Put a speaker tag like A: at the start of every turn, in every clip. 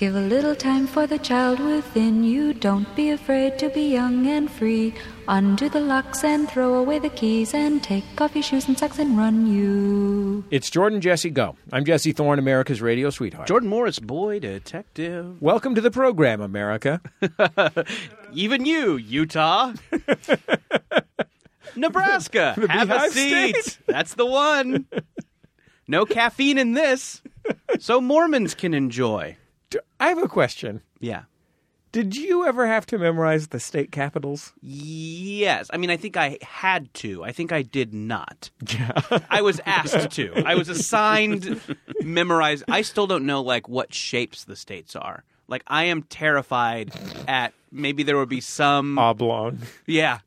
A: Give a little time for the child within you. Don't be afraid to be young and free. Undo the locks and throw away the keys and take off your shoes and socks and run you.
B: It's Jordan Jesse Go. I'm Jesse Thorne, America's radio sweetheart.
C: Jordan Morris, boy detective.
B: Welcome to the program, America.
C: Even you, Utah. Nebraska. Have a seat.
B: State.
C: That's the one. No caffeine in this. So Mormons can enjoy.
B: I have a question.
C: Yeah.
B: Did you ever have to memorize the state capitals?
C: Yes. I mean, I think I had to. I think I did not. Yeah. I was asked to. I was assigned memorize. I still don't know like what shapes the states are. Like I am terrified at maybe there would be some
B: Oblong.
C: Yeah.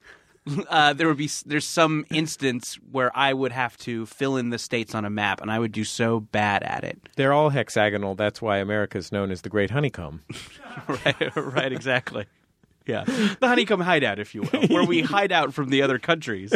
C: Uh, there would be there's some instance where I would have to fill in the states on a map, and I would do so bad at it.
B: They're all hexagonal. That's why America's known as the Great Honeycomb.
C: right, right, exactly. Yeah, the honeycomb hideout, if you will, where we hide out from the other countries.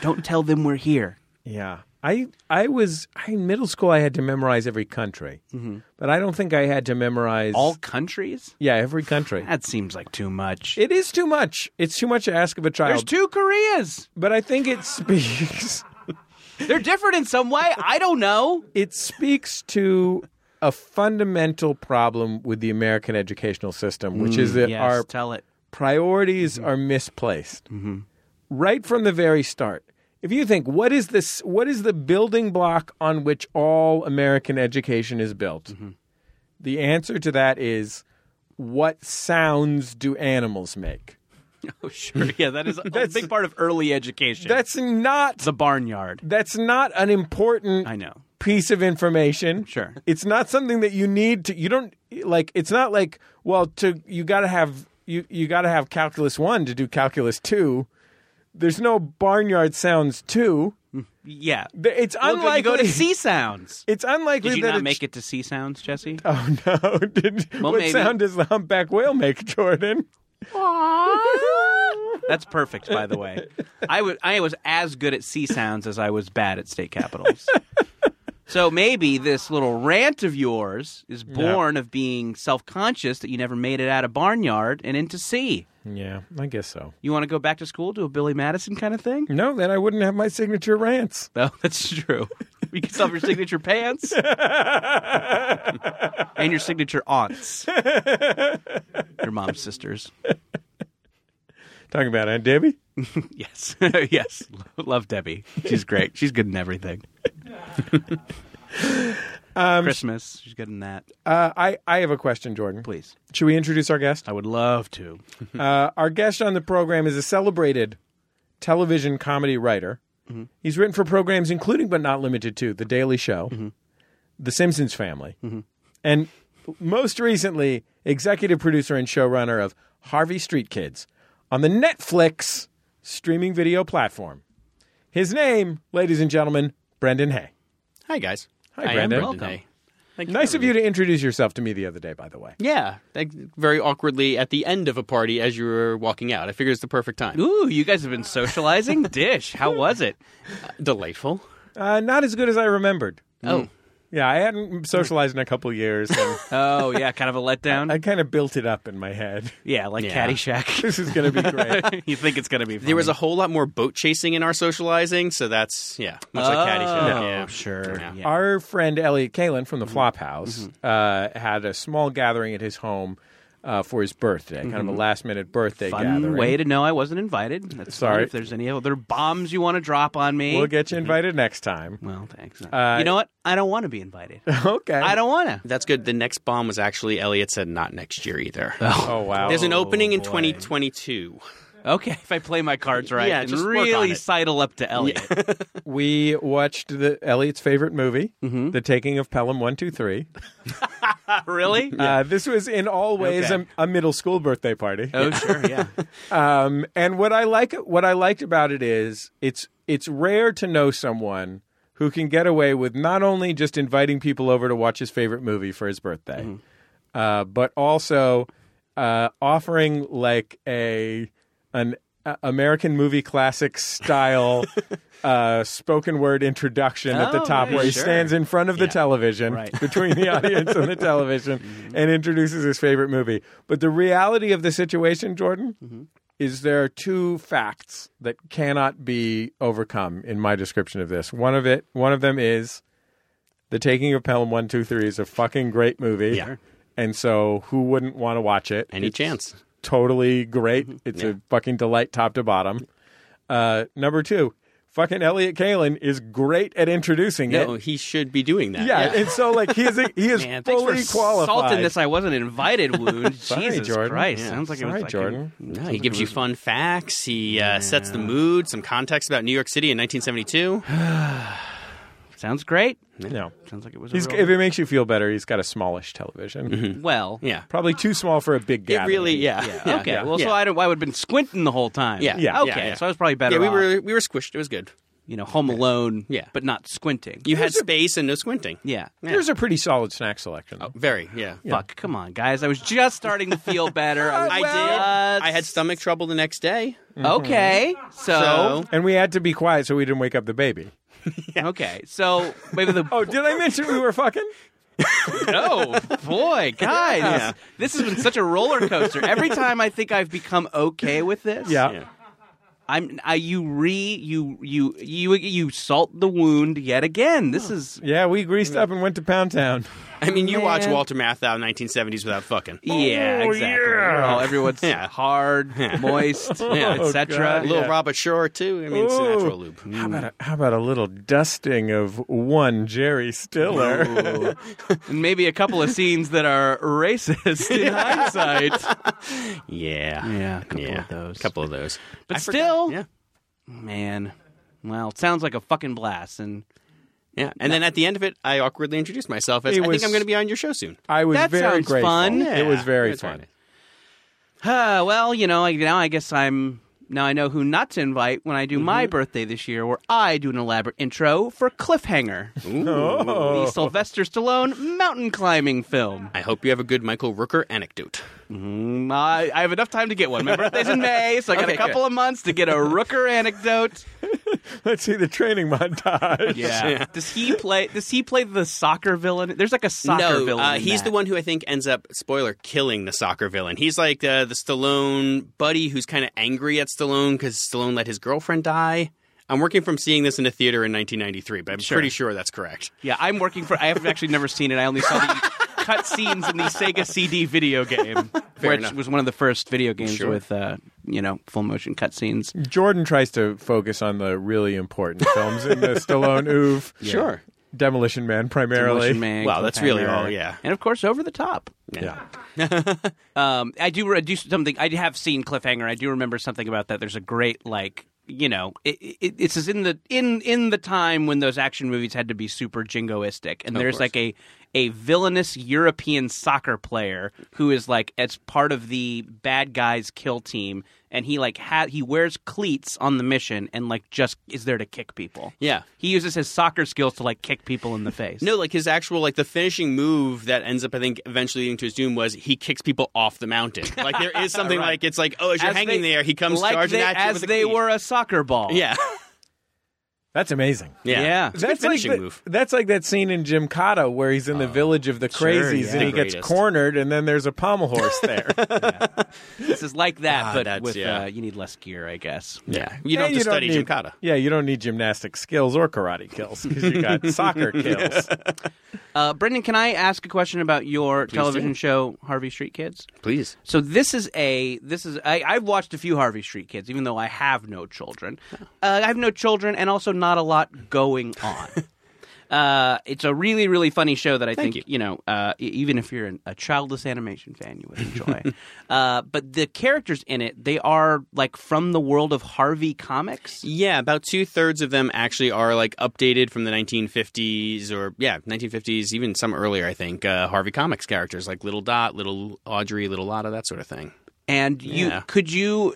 C: Don't tell them we're here.
B: Yeah. I I was I, in middle school. I had to memorize every country, mm-hmm. but I don't think I had to memorize
C: All countries?
B: Yeah, every country.
C: That seems like too much.
B: It is too much. It's too much to ask of a child.
C: There's two Koreas.
B: but I think it speaks.
C: They're different in some way. I don't know.
B: it speaks to a fundamental problem with the American educational system, which is mm, that
C: Mm, yes,
B: our priorities mm-hmm. are misplaced mm-hmm. right from the very start. If you think what is this, what is the building block on which all American education is built? Mm-hmm. The answer to that is what sounds do animals make?
C: Oh, sure. Yeah, that is a big part of early education.
B: That's not
C: the barnyard.
B: that's not an important
C: I know.
B: piece of information.
C: Sure.
B: It's not something that you need to you don't like it's not like well to you got to have you you got to have calculus 1 to do calculus 2. There's no barnyard sounds 2.
C: Yeah.
B: It's
C: Well,
B: unlikely
C: you go to C sounds.
B: It's unlikely
C: Did you
B: that
C: not make it to C sounds, Jesse?
B: Oh no. Did,
C: Well,
B: what
C: maybe.
B: sound does the humpback whale make, Jordan?
C: That's perfect, by the way. I would. I was as good at C sounds as I was bad at state capitals. So maybe this little rant of yours is born of being self-conscious that you never made it out of barnyard and into sea.
B: Yeah, I guess so.
C: You want to go back to school, do a Billy Madison kind of thing?
B: No, then I wouldn't have my signature rants.
C: No, oh, that's true. You can sell your signature pants and your signature aunts, your mom's sisters.
B: Talking about Aunt Debbie?
C: Yes, yes. Love Debbie. She's great. She's good in everything. Christmas. She's getting that.
B: Uh, I, I have a question, Jordan.
C: Please.
B: Should we introduce our guest?
C: I would love to.
B: Uh, our guest on the program is a celebrated television comedy writer. He's written for programs including but not limited to The Daily Show, The Simpsons Family, and most recently, executive producer and showrunner of Harvey Street Kids on the Netflix streaming video platform. His name, ladies and gentlemen, Brendan Hay.
D: Hi, guys.
B: Hi,
D: I
B: Brendan.
D: Am
C: Welcome.
D: Hay. Thank
B: Nice of you to introduce yourself to me the other day, by the way.
D: Yeah, like, very awkwardly at the end of a party as you were walking out. I figure it's the perfect time.
C: Ooh, you guys have been socializing? Dish. How was it?
D: Delightful.
B: Uh, not as good as I remembered.
C: Oh.
B: Yeah, I hadn't socialized in a couple years, and
C: Oh, yeah, kind of a letdown?
B: I kind of built it up in my head.
C: yeah, like
D: Yeah.
C: Caddyshack.
B: This is going to be great.
C: you think it's going to be funny.
D: There was a whole lot more boat chasing in our socializing, so that's yeah, much like Caddyshack.
C: Oh,
D: Yeah,
C: sure.
D: Yeah.
C: Yeah.
B: Our friend Elliott Kalan from the Flophouse uh, had a small gathering at his home uh, for his birthday, kind of a last minute birthday
C: Fun
B: gathering.
C: way to know I wasn't invited. That's
B: Sorry.
C: If there's any other bombs you want to drop on me,
B: We'll get you invited next time.
C: well, thanks.
B: Uh,
C: you know what? I don't want to be invited.
B: Okay.
C: I don't want to.
D: That's good. The next bomb was actually Elliott said not next year either.
B: Oh wow.
D: There's an opening in 2022.
C: Okay, if I play my cards right
D: Yeah,
C: and
D: just
C: really sidle up to Elliott.
B: we watched the Elliott's favorite movie, The Taking of Pelham One Two Three.
C: really?
B: Uh, this was in all ways
C: Okay.
B: a, a middle school birthday party.
C: Oh, sure, yeah.
B: Um, and what I like, what I liked about it is it's it's rare to know someone who can get away with not only just inviting people over to watch his favorite movie for his birthday, uh, but also uh, offering like a an uh, American movie classic style uh, spoken word introduction at the
C: Oh,
B: top
C: yeah,
B: where he
C: sure.
B: stands in front of the
D: Yeah.
B: television
C: Right.
B: between the audience and the television and introduces his favorite movie. But the reality of the situation, Jordan, is there are two facts that cannot be overcome in my description of this. One of it, one of them is the Taking of Pelham One Two Three is a fucking great movie.
D: Yeah.
B: And so, who wouldn't want to watch it?
D: Any
B: It's
D: chance?
B: Totally great.
C: Mm-hmm.
B: It's
D: Yeah.
B: a fucking delight, top to bottom. Uh, number two, fucking Elliott Kalan is great at introducing
D: No,
B: it.
D: he should be doing that.
B: Yeah, and so like he is he is
C: Man,
B: fully qualified.
C: salting this. I wasn't invited. Wound.
B: Sorry,
C: Jesus
B: Jordan.
C: Christ!
B: Yeah.
C: Sounds like it was
B: Sorry,
C: like
B: Jordan.
D: No, he gives you fun facts. He uh, sets the mood, some context about New York City in 1972.
C: Sounds great.
B: No,
C: Sounds like it was. A
B: he's
C: real-
B: if it makes you feel better, he's got a smallish television. Mm-hmm. Mm-hmm.
C: well.
D: Yeah.
B: Probably too small for a big
D: It really, yeah. yeah.
C: Okay.
D: yeah,
C: Well, so. I, don't, I would have been squinting the whole time.
D: Yeah.
B: Yeah.
C: Okay.
D: yeah.
C: So I was probably better.
D: Yeah, we
C: off,
D: were we were squished. It was good.
C: you know, Home Alone.
D: Yeah.
C: But not squinting.
D: You had space and no squinting.
C: yeah.
B: There's a pretty solid snack selection. though.
D: Very, yeah.
C: Fuck. Come on, guys. I was just starting to feel better. I,
D: I
C: just-
D: did. I had stomach trouble the next day. Mm-hmm.
C: Okay. So.
D: So
B: And we had to be quiet so we didn't wake up the baby.
C: Okay. So maybe the.
B: Oh, did I mention we were fucking?
C: Oh boy, guys,
D: Yeah.
C: this has been such a roller coaster. Every time I think I've become okay with this,
B: Yeah.
D: Yeah.
C: I'm. I, you re you you you you salt the wound yet again. This is
B: Yeah, we greased up and went to Pound Town.
D: I mean, you watch
C: Man.
D: Walter Matthau 1970s without fucking.
C: Oh, yeah,
B: Oh,
C: exactly.
B: yeah.
C: Oh, everyone's
D: Yeah.
C: hard, moist,
D: Yeah.
B: Oh,
C: etc.
B: God,
D: Little
B: Yeah.
D: Robert Shaw too. I mean, it's a
B: Ooh.
D: natural loop.
B: How about mm. a, how about a little dusting of one Jerry Stiller?
C: and maybe a couple of scenes that are racist in hindsight.
D: Yeah,
C: Yeah, a couple
D: yeah,
C: of those.
D: couple of those.
C: But
D: I forgot-
C: still-
D: yeah,
C: Man, well, it sounds like a fucking blast, and
D: yeah. And then at the end of it, I awkwardly introduced myself as
B: It
D: I
B: was-
D: think I'm going to be on your show soon.
B: I was
C: That
B: very grateful.
C: fun.
B: It was
D: Yeah,
B: very fun.
D: right.
C: Uh, well, you know, I, now I guess I'm now I know who not to invite when I do my birthday this year, where I do an elaborate intro for Cliffhanger,
B: Oh.
C: the Sylvester Stallone mountain climbing film.
D: I hope you have a good Michael Rooker anecdote.
C: Mm, I, I have enough time to get one. My birthday's in May, so I got
D: Okay,
C: a couple
D: good.
C: of months to get a Rooker anecdote.
B: Let's see the training montage.
C: Yeah. Does he play? Does he play the soccer villain? There's like a soccer
D: no,
C: villain.
D: uh,
C: in
D: he's
C: that.
D: the one who I think ends up spoiler killing the soccer villain. He's like uh, the Stallone buddy who's kind of angry at Stallone because Stallone let his girlfriend die. I'm working from seeing this in a theater in 1993, but I'm
C: Sure.
D: pretty sure that's correct.
C: Yeah, I'm working for. I have actually never seen it. I only saw the cut scenes in the Sega CD video game, which
D: enough.
C: was one of the first video games
D: Sure.
C: with uh, you know full motion cut scenes.
B: Jordan tries to focus on the really important films in the Stallone oeuvre.
D: Sure.
B: Demolition Man primarily.
C: Demolition Man,
D: Wow, that's really all, yeah.
C: and of course Over the Top.
B: Yeah.
C: Um, I do I do something. I have seen Cliffhanger. I do remember something about that. There's a great like you know it, it, it's in the in in the time when those action movies had to be super jingoistic, and there's
D: course.
C: like a a villainous European soccer player who is like as part of the bad guys kill team, and he like ha- he wears cleats on the mission and like just is there to kick people.
D: Yeah.
C: He uses his soccer skills to like kick people in the face.
D: No, like his actual like the finishing move that ends up I think eventually leading to his doom was he kicks people off the mountain. Like there is something
C: Right.
D: like it's like oh as you're
C: As
D: hanging
C: they-
D: there he comes
C: like
D: charging
C: they,
D: at you
C: as
D: with a
C: they
D: cleat.
C: were a soccer ball.
D: Yeah.
B: That's amazing.
D: Yeah.
C: Yeah.
D: It's a good
B: That's like, the-
D: move.
B: that's like that scene in Gymkata where he's in the village of the
D: sure,
B: crazies
D: yeah.
B: and he
D: The
B: gets cornered and then there's a pommel horse there.
C: This is like that,
D: Ah,
C: but with
D: yeah.
C: uh, you need less gear, I guess.
D: Yeah. You don't
B: And
D: have to study
B: need,
D: Gymkata.
B: Yeah, you don't need gymnastic skills or karate kills because you got soccer kills.
C: Uh, Brendan, can I ask a question about your television
D: do.
C: show, Harvey Street Kids?
D: Please.
C: So this is a this is I, I've watched a few Harvey Street Kids, even though I have no children. Uh, I have no children, and also not a lot going on. Uh, it's a really, really funny show that I think
D: you.
C: you know, uh, e- even if you're an, a childless animation fan, you would enjoy. uh, but the characters in it, they are like from the world of Harvey comics.
D: Yeah, about two thirds of them actually are like updated from the 1950s or yeah, 1950s, even some earlier. I think uh, Harvey Comics characters like Little Dot, Little Audrey, Little Lotta, that sort of thing.
C: And you
D: Yeah.
C: could you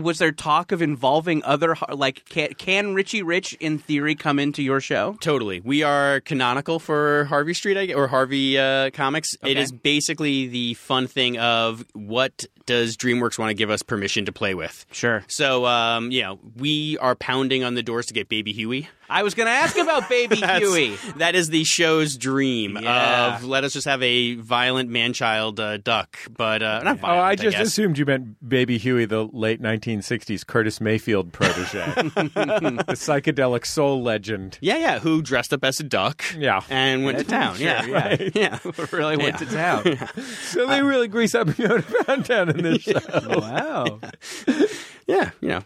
C: was there talk of involving other like can, can Richie Rich in theory come into your show?
D: Totally. We are canonical for Harvey Street I or Harvey uh, Comics. It
C: Okay.
D: is basically the fun thing of what does DreamWorks want to give us permission to play with.
C: Sure.
D: So, um, you know, we are pounding on the doors to get Baby Huey.
C: I was going to ask about Baby Huey.
D: That is the show's dream
C: Yeah.
D: of let us just have a violent man-child uh, duck, but uh, not
B: Oh,
D: violent.
B: I just
D: guess.
B: assumed you meant Baby Huey, the late 1960s Curtis Mayfield protege, the psychedelic soul legend.
D: Yeah, yeah. Who dressed up as a duck?
B: Yeah.
D: and went to town.
C: Sure,
D: yeah,
C: yeah.
D: yeah.
C: really went to town.
B: So they really grease up and go to Pound Town in this show.
C: wow.
D: yeah, you know.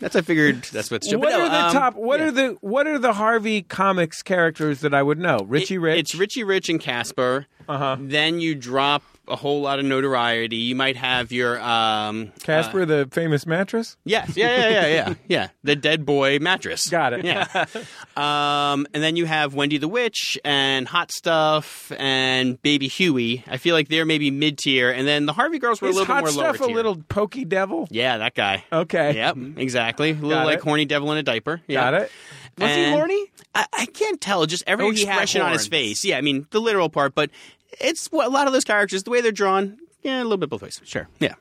D: That's I figured that's what's
B: What are the
D: um,
B: top? What
D: yeah.
B: are the what are the Harvey comics characters that I would know? Richie
D: It-
B: Rich.
D: It's Richie Rich and Casper.
B: Uh-huh.
D: Then you drop a whole lot of notoriety. You might have your um
B: Casper, the famous mattress.
D: Yes, yeah, yeah, yeah, yeah, yeah. The dead boy mattress.
B: Got it.
D: Yeah. um, and then you have Wendy the Witch and Hot Stuff and Baby Huey. I feel like they're maybe mid tier, and then the Harvey Girls were
B: Is
D: a little
B: hot
D: bit more
B: stuff
D: lower
B: a
D: tier.
B: little pokey devil?
D: Yeah, that guy.
B: Okay.
D: Yep, exactly. A little
B: Got
D: like
B: it.
D: horny devil in a diaper. Yeah.
B: Got it.
C: Was he horny?
D: I, I can't tell. Just every
C: Oh,
D: expression on his face. Yeah, I mean the literal part, but it's what a lot of those characters, the way they're drawn. Yeah, a little bit both ways.
C: Sure.
D: Yeah.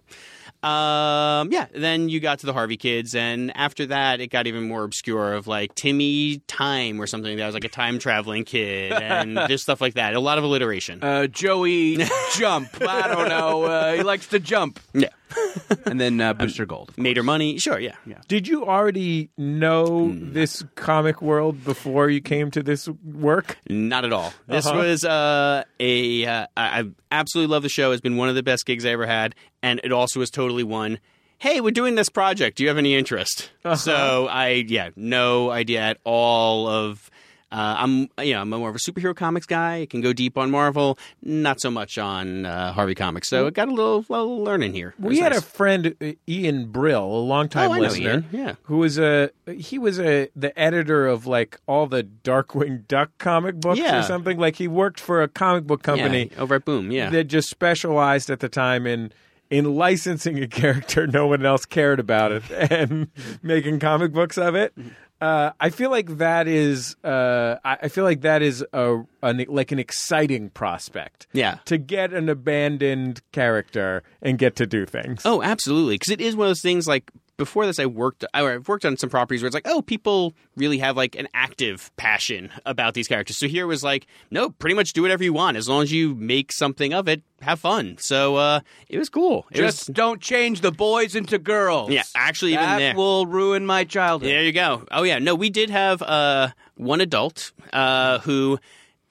D: Um, yeah. Then you got to the Harvey kids, and after that, it got even more obscure of like Timmy Time or something that was like a time traveling kid, and just stuff like that. A lot of alliteration.
C: Uh, Joey Jump. I don't know. Uh, he likes to jump.
D: yeah.
C: And then uh, Booster Gold.
D: Made her money. Sure. Yeah. Yeah.
B: Did you already know
D: Hmm.
B: this comic world before you came to this work?
D: Not at all. This
B: Uh-huh.
D: was uh, a. Uh, I I absolutely love the show. It's been one of the best gigs I ever had, and it also was totally one. Hey, we're doing this project. Do you have any interest?
B: Uh-huh.
D: So I, yeah, no idea at all of. Uh, I'm, you know, I'm more of a superhero comics guy. I can go deep on Marvel, not so much on uh, Harvey comics. So it got a little, little learning here.
B: We had
D: nice.
B: a friend, uh, Ian Brill, a longtime
D: Oh,
B: listener,
D: yeah.
B: who was a he was a the editor of like all the Darkwing Duck comic books
D: Yeah.
B: or something. Like he worked for a comic book company
D: yeah, over at Boom. Yeah,
B: that just specialized at the time in in licensing a character no one else cared about it and making comic books of it. Uh, I feel like that is uh, I I feel like that is a an, like an exciting prospect.
D: Yeah.
B: to get an abandoned character and get to do things.
D: Oh, absolutely. Because it is one of those things like before this, I worked. I- I've worked on some properties where it's like, oh, people really have like an active passion about these characters. So here was like, no, pretty much do whatever you want as long as you make something of it. Have fun. So uh, it was cool. It
C: Just
D: was,
C: don't change the boys into girls.
D: Yeah, actually, even
C: that
D: there.
C: will ruin my childhood.
D: there you go. Oh yeah, no, we did have uh, one adult uh, who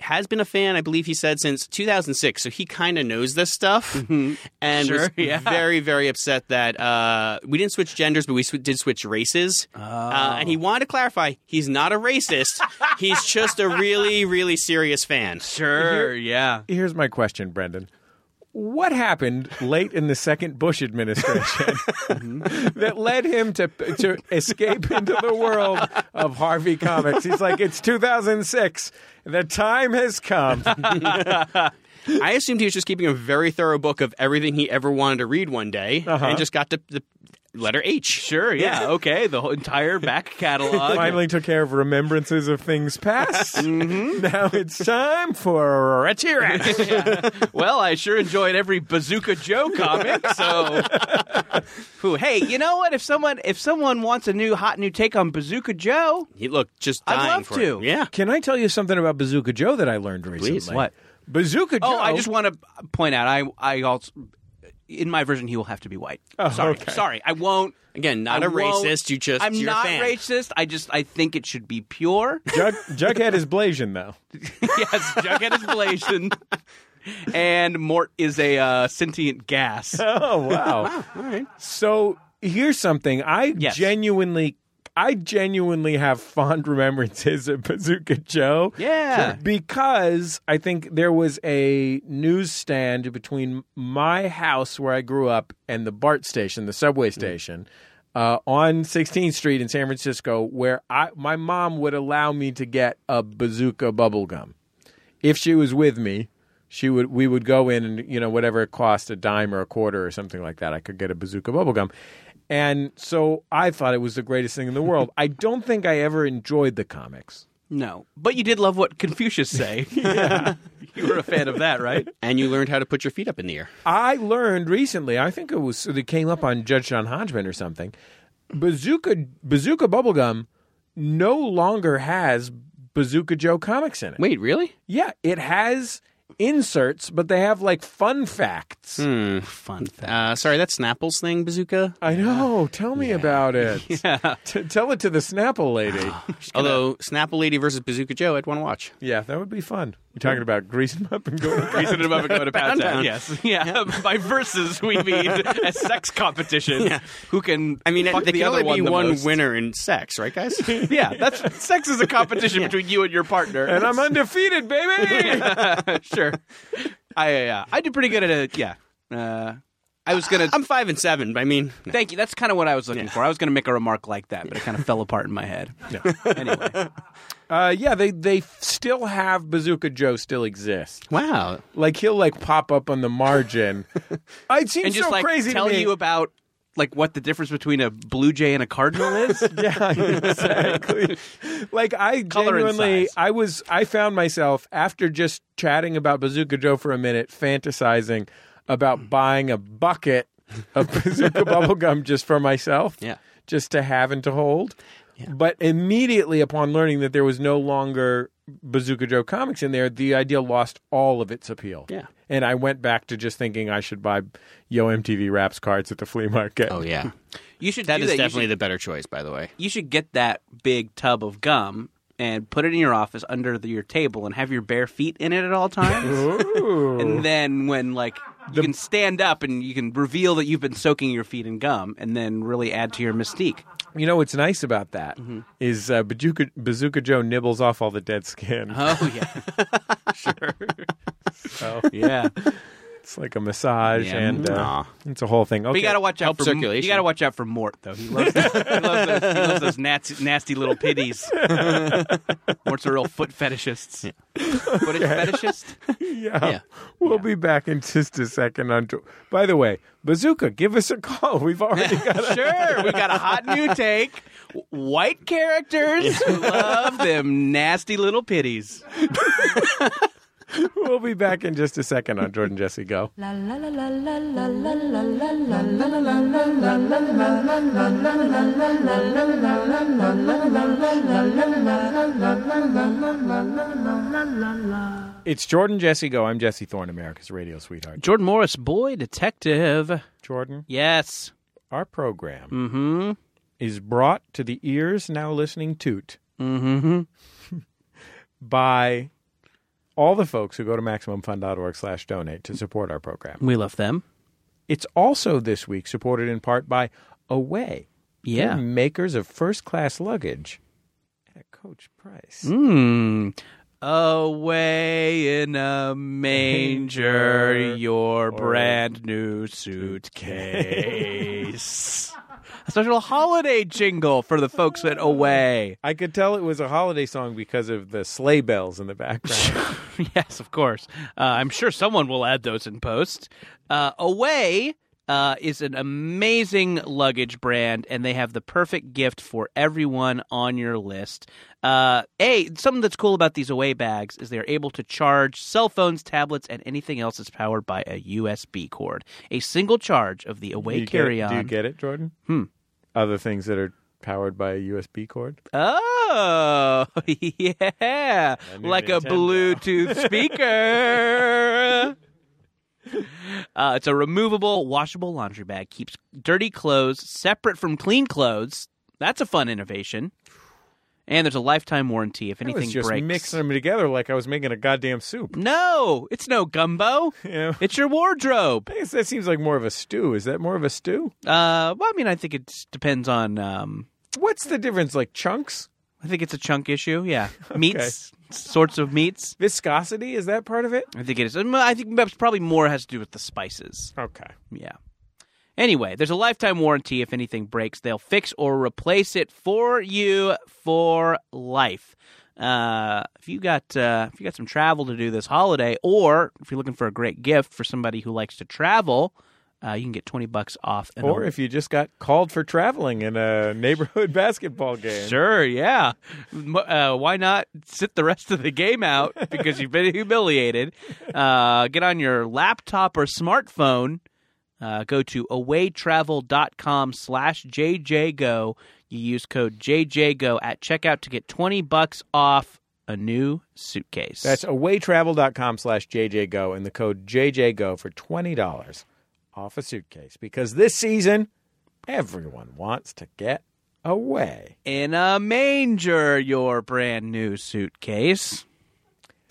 D: has been a fan. I believe he said since 2006, so he kind of knows this stuff, and
C: Mm-hmm. Sure,
D: was
C: yeah.
D: very, very upset that uh, we didn't switch genders, but we sw- did switch races.
C: Oh.
D: Uh, and he wanted to clarify: he's not a racist. he's just a really, really serious fan.
C: Sure, yeah.
B: Here's my question, Brendan. What happened late in the second Bush administration that led him to to escape into the world of Harvey Comics? He's like, it's 2006. The time has come.
D: I assumed he was just keeping a very thorough book of everything he ever wanted to read one day,
B: Uh-huh.
D: and just got to the letter H.
C: Sure, yeah. Okay, the whole entire back catalog.
B: Finally took care of remembrances of things past. Mm-hmm. Now it's time for Richie Rich.
C: well, I sure enjoyed every Bazooka Joe comic. So, Whew, hey, you know what? If someone if someone wants a new hot new take on Bazooka Joe,
D: He looked just
C: I'd
D: dying
C: love
D: for
C: to.
D: it. Yeah.
B: Can I tell you something about Bazooka Joe that I learned recently?
D: Please.
C: What?
B: Bazooka Joe.
C: oh, I just want to point out, I I also in my version he will have to be white.
B: Oh,
C: sorry,
B: okay.
C: sorry, I won't.
D: Again, not
C: I
D: a
C: won't-
D: racist. You just
C: I'm
D: you're a
C: not
D: fan.
C: racist. I just I think it should be pure.
B: Jug, Jughead is Blasian, though.
C: yes, Jughead is Blasian, and Mort is a uh, sentient gas.
B: Oh wow!
D: All right.
B: So here's something I
C: Yes.
B: genuinely, I genuinely have fond remembrances of Bazooka Joe.
C: Yeah.
B: because I think there was a newsstand between my house where I grew up and the BART station, the subway station. Uh, on 16th Street in San Francisco, where I my mom would allow me to get a bazooka bubble gum if she was with me, she would we would go in and you know whatever it cost a dime or a quarter or something like that. I could get a bazooka bubble gum. And so I thought it was the greatest thing in the world. I don't think I ever enjoyed the comics.
C: No, but you did love what Confucius say. you were a fan of that, right?
D: And you learned how to put your feet up in the air.
B: I learned recently, I think it was it came up on Judge John Hodgman or something. Bazooka Bazooka Bubblegum no longer has Bazooka Joe comics in it.
D: Wait, really?
B: Yeah, it has inserts, but they have like fun facts.
D: Hmm.
C: Fun fact.
D: Uh, sorry, that's Snapple's thing, Bazooka.
B: I know. Tell me about it. T- tell it to the Snapple lady.
D: Although Snapple Lady versus Bazooka Joe, I'd want to watch.
B: yeah, that would be fun. You're talking about greasing them up and going.
C: Reason to above and going to Pound Town.
D: Town.
C: Yes. Yeah. By versus, we mean a sex competition. Who can
D: I mean,
C: fuck
D: there
C: the
D: can
C: other
D: only be
C: one the
D: one
C: most.
D: winner in sex, right, guys?
C: Yeah, that's sex is a competition between you and your partner.
B: and I'm undefeated, baby.
C: sure. I uh, I did pretty good at it. Yeah. Uh, I was gonna.
D: I'm five and seven. I mean,
C: Thank you. That's kind of what I was looking for. I was going to make a remark like that, but it kind of fell apart in my head. Anyway,
B: uh, yeah, they they still have Bazooka Joe still exists.
D: wow.
B: Like he'll like pop up on the margin. it seems
C: and just
B: so
C: like
B: crazy
C: tell
B: to me.
C: you about like what the difference between a blue jay and a cardinal is.
B: yeah, exactly. like I
C: Color and
B: genuinely,
C: size.
B: I was, I found myself after just chatting about Bazooka Joe for a minute, fantasizing about hmm. buying a bucket of Bazooka bubble gum just for myself.
D: Yeah.
B: just to have and to hold. But immediately upon learning that there was no longer Bazooka Joe comics in there, the idea lost all of its appeal.
D: Yeah.
B: And I went back to just thinking I should buy Yo MTV Raps cards at the flea market.
D: Oh yeah.
C: You should
D: That
C: do
D: is
C: that. You
D: definitely
C: should-
D: the better choice, by the way.
C: you should get that big tub of gum and put it in your office under the, your table and have your bare feet in it at all times.
B: Ooh.
C: and then when like you can stand up and you can reveal that you've been soaking your feet in gum and then really add to your mystique.
B: You know what's nice about that is
C: Mm-hmm.
B: uh, Bazooka, Bazooka Joe nibbles off all the dead skin.
C: Oh yeah. sure.
B: So
C: Yeah.
B: It's like a massage,
C: Yeah.
B: and uh,
D: Aw.
B: it's a whole thing. Okay.
C: But you got to watch out
D: Help
C: for
D: circulation.
C: You got to watch out for Mort though. He loves those, he loves those, he loves those nasty, nasty little pitties. Mort's a real foot fetishist. Footage fetishist.
B: yeah.
D: Yeah.
B: We'll be back in just a second. On to- By the way, Bazooka, give us a call. We've already got a
C: Sure, we got a hot new take. W- White characters who love them nasty little pitties
B: we'll be back in just a second on Jordan Jesse Go. It's Jordan Jesse Go. I'm Jesse Thorne, America's radio sweetheart.
C: Jordan Morris, boy detective.
B: Jordan,
C: Yes.
B: our program
C: Mm-hmm.
B: is brought to the ears now listening toot
C: Mm-hmm.
B: by all the folks who go to MaximumFun.org slash donate to support our program.
C: We love them.
B: It's also this week supported in part by Away.
C: Yeah.
B: They're makers of first class luggage at a coach price.
C: Mm. Away in a manger, your brand new suitcase. a special holiday jingle for the folks at Away.
B: I could tell it was a holiday song because of the sleigh bells in the background.
C: yes, of course. Uh, I'm sure someone will add those in post. Uh, Away uh, is an amazing luggage brand, and they have the perfect gift for everyone on your list. Uh, a something that's cool about these Away bags is they're able to charge cell phones, tablets, and anything else that's powered by a USB cord. A single charge of the Away
B: you
C: carry-on.
B: Do you get it, Jordan? Hmm. Other things that are powered by a USB cord?
C: Oh, yeah. Like a Bluetooth speaker. Uh, it's a removable, washable laundry bag. Keeps dirty clothes separate from clean clothes. That's a fun innovation. And there's a lifetime warranty if
B: I
C: anything
B: was just
C: breaks.
B: mixing them together like I was making a goddamn soup.
C: No, it's no gumbo.
B: Know?
C: It's your wardrobe.
B: I guess that seems like more of a stew. Is that more of a stew?
C: Uh, well, I mean, I think it depends on. Um,
B: What's the difference? Like chunks?
C: I think it's a chunk issue. Yeah, meats, sorts of meats.
B: Viscosity? Is that part of it?
C: I think it is. I think that's probably more has to do with the spices.
B: Okay.
C: Yeah. Anyway, there's a lifetime warranty. If anything breaks, they'll fix or replace it for you for life. Uh, if you got uh, if you got some travel to do this holiday, or if you're looking for a great gift for somebody who likes to travel, uh, you can get twenty bucks off. an
B: Or if you just got called for traveling in a neighborhood basketball game.
C: Sure, yeah. Uh, why not sit the rest of the game out because you've been humiliated? Uh, get on your laptop or smartphone. Uh, go to awaytravel.com slash jjgo. You use code jjgo at checkout to get 20 bucks off a new suitcase.
B: That's awaytravel.com slash JJGo and the code JJGo for $20 off a suitcase. Because this season, everyone wants to get away.
C: in a manger, your brand new suitcase.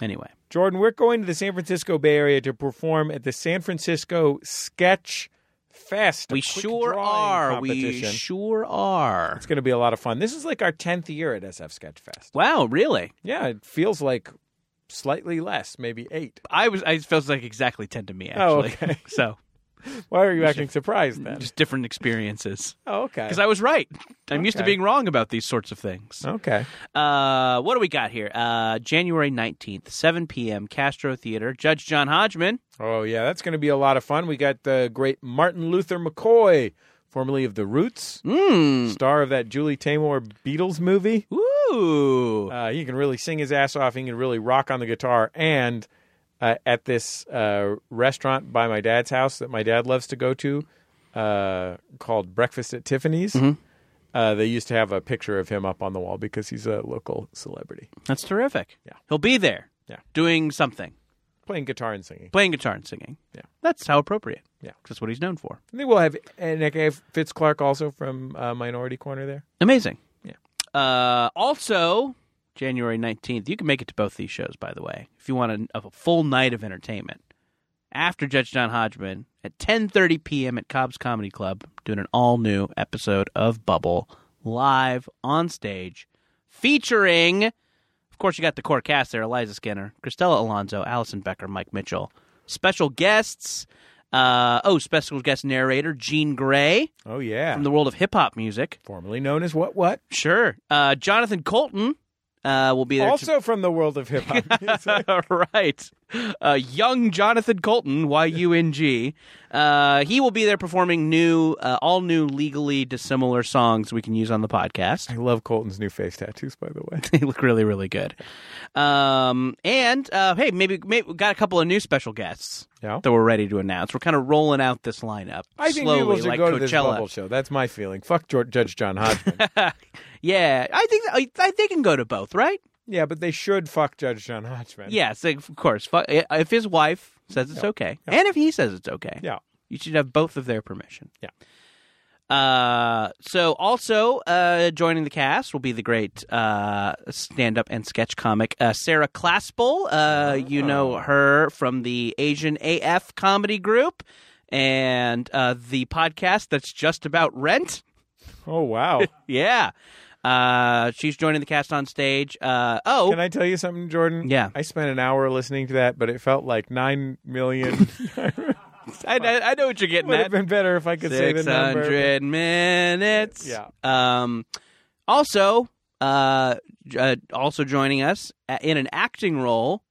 C: Anyway.
B: Jordan, we're going to the San Francisco Bay Area to perform at the San Francisco Sketch Fest.
C: We sure are. We sure are.
B: It's going to be a lot of fun. This is like our 10th year at SF Sketch Fest.
C: Wow, really?
B: Yeah, it feels like slightly less, maybe eight.
C: I was. I feels like exactly ten to me
B: Oh,
C: actually.
B: okay.
C: so
B: Why are you acting surprised then?
C: just different experiences.
B: Oh, okay.
C: Because I was right. I'm used to being wrong about these sorts of things.
B: Okay.
C: Uh, what do we got here? Uh, January 19th, 7 p.m., Castro Theater. Judge John Hodgman.
B: Oh, yeah, that's going to be a lot of fun. We got the great Martin Luther McCoy, formerly of The Roots,
C: Mm.
B: star of that Julie Taymor Beatles movie.
C: Ooh.
B: Uh, he can really sing his ass off. He can really rock on the guitar. And uh, at this uh, restaurant by my dad's house that my dad loves to go to, uh, called Breakfast at Tiffany's, uh, they used to have a picture of him up on the wall because he's a local celebrity,
C: That's terrific.
B: Yeah.
C: He'll be there.
B: Yeah.
C: Doing something.
B: playing guitar and singing.
C: Playing guitar and singing.
B: Yeah.
C: That's how appropriate.
B: Yeah.
C: That's what he's known for.
B: I think we'll have and Nick Fitz Clark also from uh, Minority Corner there.
C: Amazing.
B: Yeah.
C: Uh, also, January 19th, you can make it to both these shows, by the way, if you want a, a full night of entertainment. After Judge John Hodgman at 10.30 p.m. at Cobb's Comedy Club, doing an all-new episode of Bubble live on stage, featuring, of course, you got the core cast there, Eliza Skinner, Cristela Alonzo, Alison Becker, Mike Mitchell. Special guests, uh, oh, special guest narrator, Gene Grey
B: Oh yeah,
C: from the world of hip-hop music.
B: formerly known as what what.
C: Sure. Uh, Jonathan Coulton uh, will be there.
B: Also from the world of hip hop.
C: right. Uh, young Jonathan Coulton, Y U N G. Uh, he will be there performing new, uh, all new, legally dissimilar songs we can use on the podcast.
B: I love Coulton's new face tattoos, by the way.
C: they look really, really good. Um, and uh, hey, maybe, maybe we got a couple of new special guests
B: Yeah.
C: that we're ready to announce. We're kind of rolling out this lineup
B: I think
C: slowly,
B: people should
C: like
B: go to this bubble show. That's my feeling. Fuck George, Judge John Hodgman.
C: Yeah, I think I, I, they can go to both, right?
B: yeah, but they should fuck Judge John Hodgman.
C: Yes, of course. If his wife says it's okay, and if he says it's okay,
B: Yeah.
C: you should have both of their permission.
B: Yeah.
C: Uh, so also uh, joining the cast will be the great uh, stand-up and sketch comic uh, Sarah Claspell. Uh, You know her from the Asian AF comedy group and uh, the podcast that's just about rent.
B: Oh wow.
C: Yeah. Uh, she's joining the cast on stage. Uh, oh,
B: Can I tell you something, Jordan?
C: Yeah.
B: I spent an hour listening to that, but it felt like nine million.
C: I, I, I know what you're getting
B: Would
C: at.
B: have been better if I could say the
C: Six
B: number.
C: hundred minutes.
B: Yeah.
C: Um. Also, uh, uh, also joining us uh, in an acting role,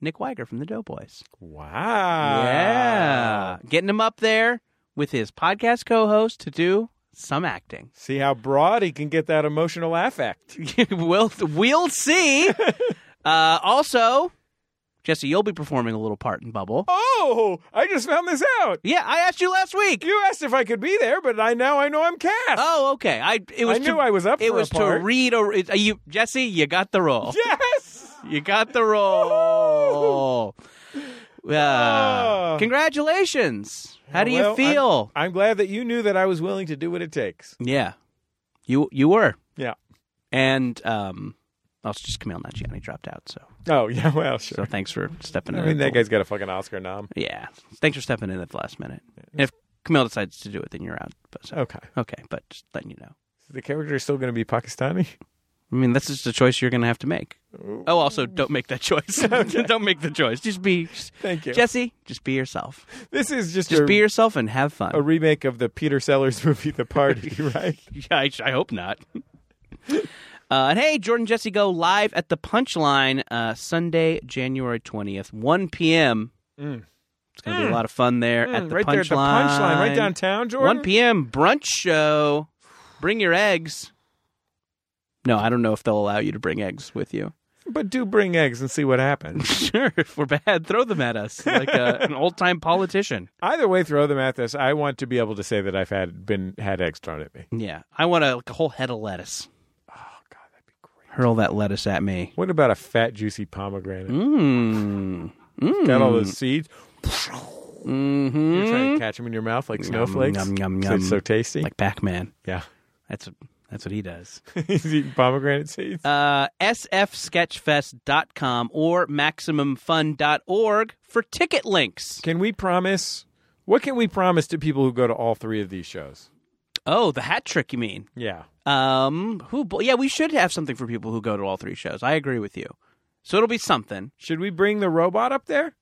C: Nick Wiger from the Doughboys.
B: Wow.
C: Yeah, getting him up there with his podcast co-host to do some acting.
B: See how broad he can get that emotional affect.
C: we'll we'll see. uh, also, Jesse, you'll be performing a little part in Bubble.
B: Oh, I just found this out.
C: Yeah, I asked you last week.
B: You asked if I could be there, but I now I know I'm cast.
C: Oh, okay. I it was
B: I knew
C: to,
B: I was up
C: It
B: for a
C: was to read a. It, you Jesse, you got the role.
B: Yes.
C: You got the role. Uh,
B: Oh.
C: congratulations. How do you
B: Well, I'm-
C: feel?
B: I'm, glad that you knew that I was willing to do what it takes.
C: yeah, you you were,
B: Yeah.
C: and um, also just Kumail Nanjiani dropped out. So
B: Oh yeah. Well,
C: so thanks for stepping in.
B: I mean, that guy's got a fucking Oscar nom.
C: Yeah, thanks for stepping in at the last minute. And if Kumail decides to do it, then you're out. But so,
B: Okay.
C: okay, but just letting you know.
B: The character is still going to be Pakistani.
C: I mean, that's just a choice you're going to have to make. Oh, also, don't make that choice. don't make the choice. Just be, just-
B: Thank you.
C: Jesse. Just be yourself.
B: This is just,
C: Just
B: a,
C: be yourself and have fun.
B: a remake of the Peter Sellers movie, The Party, right?
C: Yeah, I, I hope not. uh, and hey, Jordan Jesse go live at the Punchline uh, Sunday, January twentieth, one p.m.
B: Mm.
C: It's going to be a lot of fun there at the
B: right there at the
C: punchline.
B: punchline, right downtown, Jordan.
C: 1 p.m. brunch show. Bring your eggs. No, I don't know if they'll allow you to bring eggs with you.
B: But do bring eggs and see what happens.
C: Sure, if we're bad, throw them at us like a, an old time politician.
B: Either way, throw them at us. I want to be able to say that I've had been had eggs thrown at me.
C: Yeah, I want a, like a whole head of lettuce.
B: Oh God, that'd be great.
C: Hurl that lettuce at me.
B: What about a fat, juicy pomegranate?
C: Mmm. Mm.
B: Got all those seeds.
C: Mm-hmm.
B: You're trying to catch them in your mouth like snowflakes.
C: yum, yum,
B: So it's
C: yum.
B: so tasty.
C: Like Pac Man.
B: yeah,
C: That's that's what he does.
B: he's eating pomegranate seeds.
C: Uh, sfsketchfest.com or maximumfun.org for ticket links.
B: Can we promise? What can we promise to people who go to all three of these shows?
C: Oh, the hat trick, you mean?
B: Yeah.
C: Um, who? Yeah, we should have something for people who go to all three shows. I agree with you. So it'll be something.
B: Should we bring the robot up there?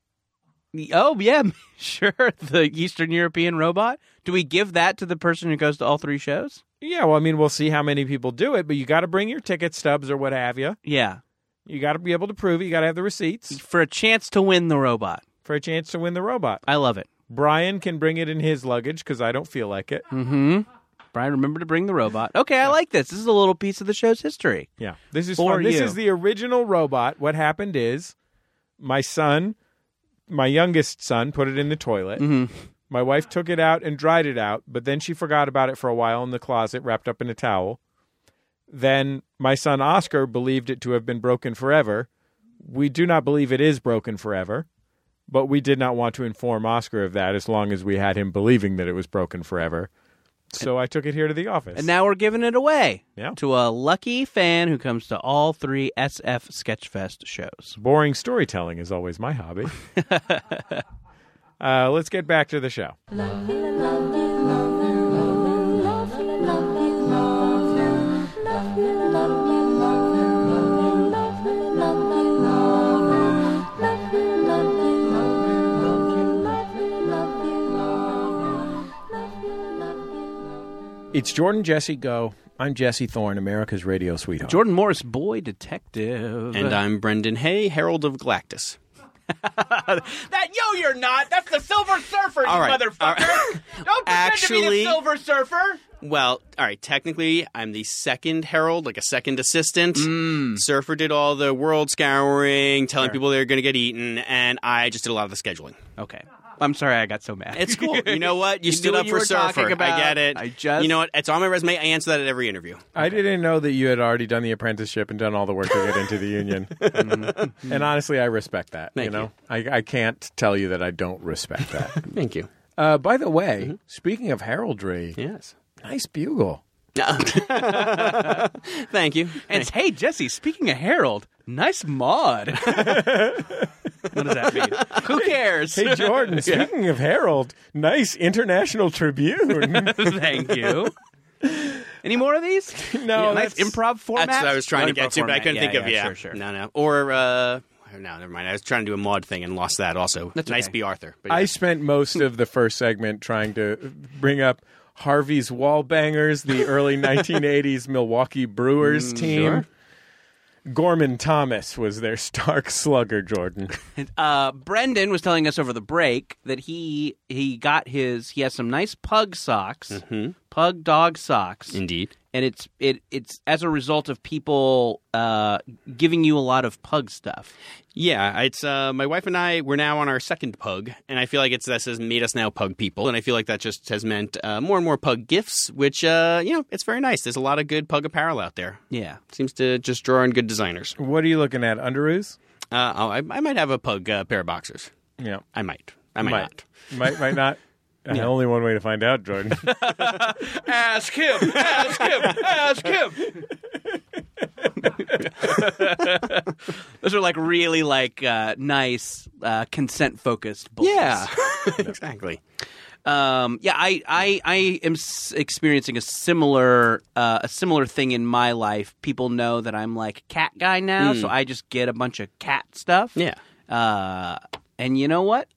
C: Oh yeah, sure. The Eastern European robot. Do we give that to the person who goes to all three shows?
B: Yeah, well, I mean, we'll see how many people do it, but you got to bring your ticket stubs or what have you.
C: Yeah,
B: You got to be able to prove it. You got to have the receipts
C: for a chance to win the robot.
B: for a chance to win the robot.
C: I love it.
B: Brian can bring it in his luggage because I don't feel like it.
C: Mm-hmm. Brian, remember to bring the robot. Okay, I like this. This is a little piece of the show's history.
B: Yeah, this is
C: For
B: fun. This
C: you.
B: is the original robot. What happened is, my son, my youngest son, put it in the toilet.
C: Mhm.
B: My wife took it out and dried it out, but then she forgot about it for a while in the closet, wrapped up in a towel. Then my son Oscar believed it to have been broken forever. We do not believe it is broken forever, but we did not want to inform Oscar of that as long as we had him believing that it was broken forever. So I took it here to the office.
C: And now we're giving it away
B: Yeah.
C: to a lucky fan who comes to all three SF Sketchfest shows.
B: Boring storytelling is always my hobby. uh, let's get back to the show. It's Jordan Jesse Go. I'm Jesse Thorne, America's radio sweetheart.
C: Jordan Morris, boy detective.
D: And I'm Brendan Hay, Herald of Galactus.
C: that yo, you're not. That's the Silver Surfer, you
D: right.
C: motherfucker.
D: Right.
C: Don't pretend to
D: Actually-
C: be the Silver Surfer.
D: Well, all right. Technically, I'm the second herald, like a second assistant. Mm. Surfer did all the world scouring, telling people they're going to get eaten, and I just did a lot of the scheduling.
C: Okay, I'm sorry I got so mad.
D: It's cool. You know what? You,
C: You
D: stood up
C: you
D: for
C: were
D: Surfer.
C: talking about.
D: I get it.
C: I just-
D: You know what? It's on my resume. I answer that at every interview.
B: I didn't know that you had already done the apprenticeship and done all the work to get into the union. and honestly, I respect that.
D: Thank
B: you know, I, I can't tell you that I don't respect that.
D: Thank you.
B: uh, by the way, speaking of heraldry,
D: Yes.
B: nice bugle.
D: Thank you.
C: And it's, hey, Jesse, speaking of Harold, nice mod. what does that mean? Who cares?
B: Hey, Jordan, speaking of Herald, nice International Tribune.
C: Thank you. Any more of these?
B: no,
C: nice
B: that's-
C: improv format.
D: That's what I was trying to get to, but I couldn't
C: Yeah,
D: think of
C: yeah,
D: yeah.
C: Sure, sure.
D: No, no. Or uh no, never mind. I was trying to do a mod thing and lost that also.
C: That's
D: nice
C: okay.
D: be Arthur. But
B: I spent most of the first segment trying to bring up Harvey's Wallbangers, the early 1980s Milwaukee Brewers team.
C: sure.
B: Gorman Thomas was their Stark Slugger, Jordan.
C: Uh, Brendan was telling us over the break that he he got his he has some nice pug socks, pug dog socks,
D: Indeed.
C: And it's it it's as a result of people uh, giving you a lot of pug stuff.
D: Yeah, it's uh, my wife and I. We're now on our second pug, and I feel like it's this has made us now pug people, and I feel like that just has meant uh, more and more pug gifts, which uh, you know it's very nice. There's a lot of good pug apparel out there.
C: Yeah,
D: Seems to just draw in good designers.
B: What are you looking at? Underoos?
D: Uh, oh, I, I might have a pug uh, pair of boxers.
B: Yeah.
D: I might. I might, not.
B: Might, might not. Uh, Only one way to find out, Jordan.
C: ask him, ask him, ask him. Those are like really like uh, nice uh, consent focused.
D: Yeah, exactly.
C: Um, yeah, I, I, I am s- experiencing a similar, uh, a similar thing in my life. People know that I'm like cat guy now, so I just get a bunch of cat stuff.
D: Yeah.
C: Uh, and you know what?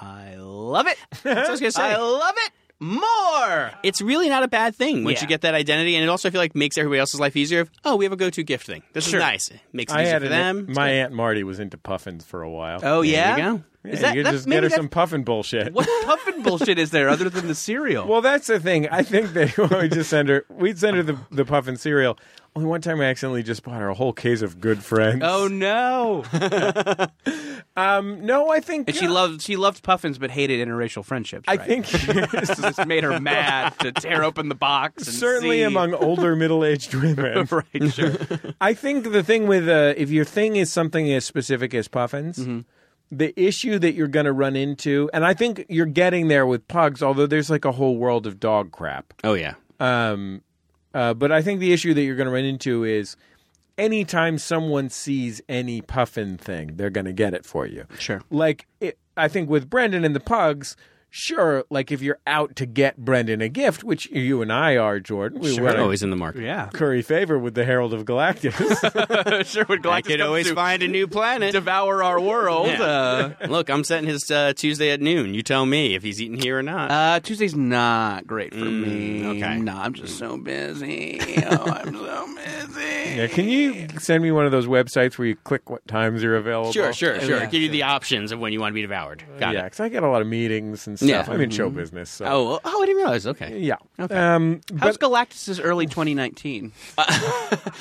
C: I love it.
D: That's what I was gonna say.
C: I love it more.
D: it's really not a bad thing once
C: Yeah.
D: you get that identity, and it also I feel like makes everybody else's life easier. Of, oh, we have a go-to gift thing. This
C: Sure.
D: is nice. It makes it
B: I
D: easier for them. It's
B: my
D: good.
B: aunt Marty was into puffins for a while.
C: Oh
D: There
C: yeah.
D: You go.
C: Is
B: Yeah,
C: that
B: you could just get her some puffin bullshit.
C: What puffin bullshit is there other than the cereal?
B: Well, that's the thing. I think that we just send her. We'd send her the the puffin cereal. Only one time I accidentally just bought her a whole case of Good Friends.
C: oh no!
B: um, no, I think
C: And she loved she loved puffins but hated interracial friendships.
B: I
C: right?
B: think
C: this made her mad to tear open the box. And
B: certainly
C: see-
B: among older middle aged women.
C: right, sure.
B: I think the thing with uh, if your thing is something as specific as puffins,
C: Mm-hmm.
B: The issue that you're going to run into, and I think you're getting there with pugs, although there's like a whole world of dog crap.
D: Oh yeah.
B: Um, uh, but I think the issue that you're going to run into is anytime someone sees any puffin thing, they're going to get it for you.
C: Sure.
B: Like it, I think with Brendan and the pugs. Sure, like if you're out to get Brendan a gift, which you and I are, Jordan, we
D: Sure.
B: want
D: Always in the market.
C: Yeah,
B: curry favor with the Herald of Galactus.
C: sure. When
D: I could always find a new planet.
C: devour our world.
D: Yeah. Look, I'm setting his uh, Tuesday at noon. You tell me if he's eating here or not.
C: Uh, uh, Tuesday's not great for me.
D: okay.
C: no, I'm just so busy. Oh, I'm so busy.
B: Yeah, can you send me one of those websites where you click what times you're available?
D: sure, sure, sure.
C: yeah,
D: Give you the options of when you want to be devoured. Got
B: yeah, because I get a lot of meetings and stuff.
D: Yeah.
B: I'm in show business. So.
D: Oh, oh, I didn't realize. Okay.
B: yeah. Um,
C: How's
B: but
C: Galactus' early 2019?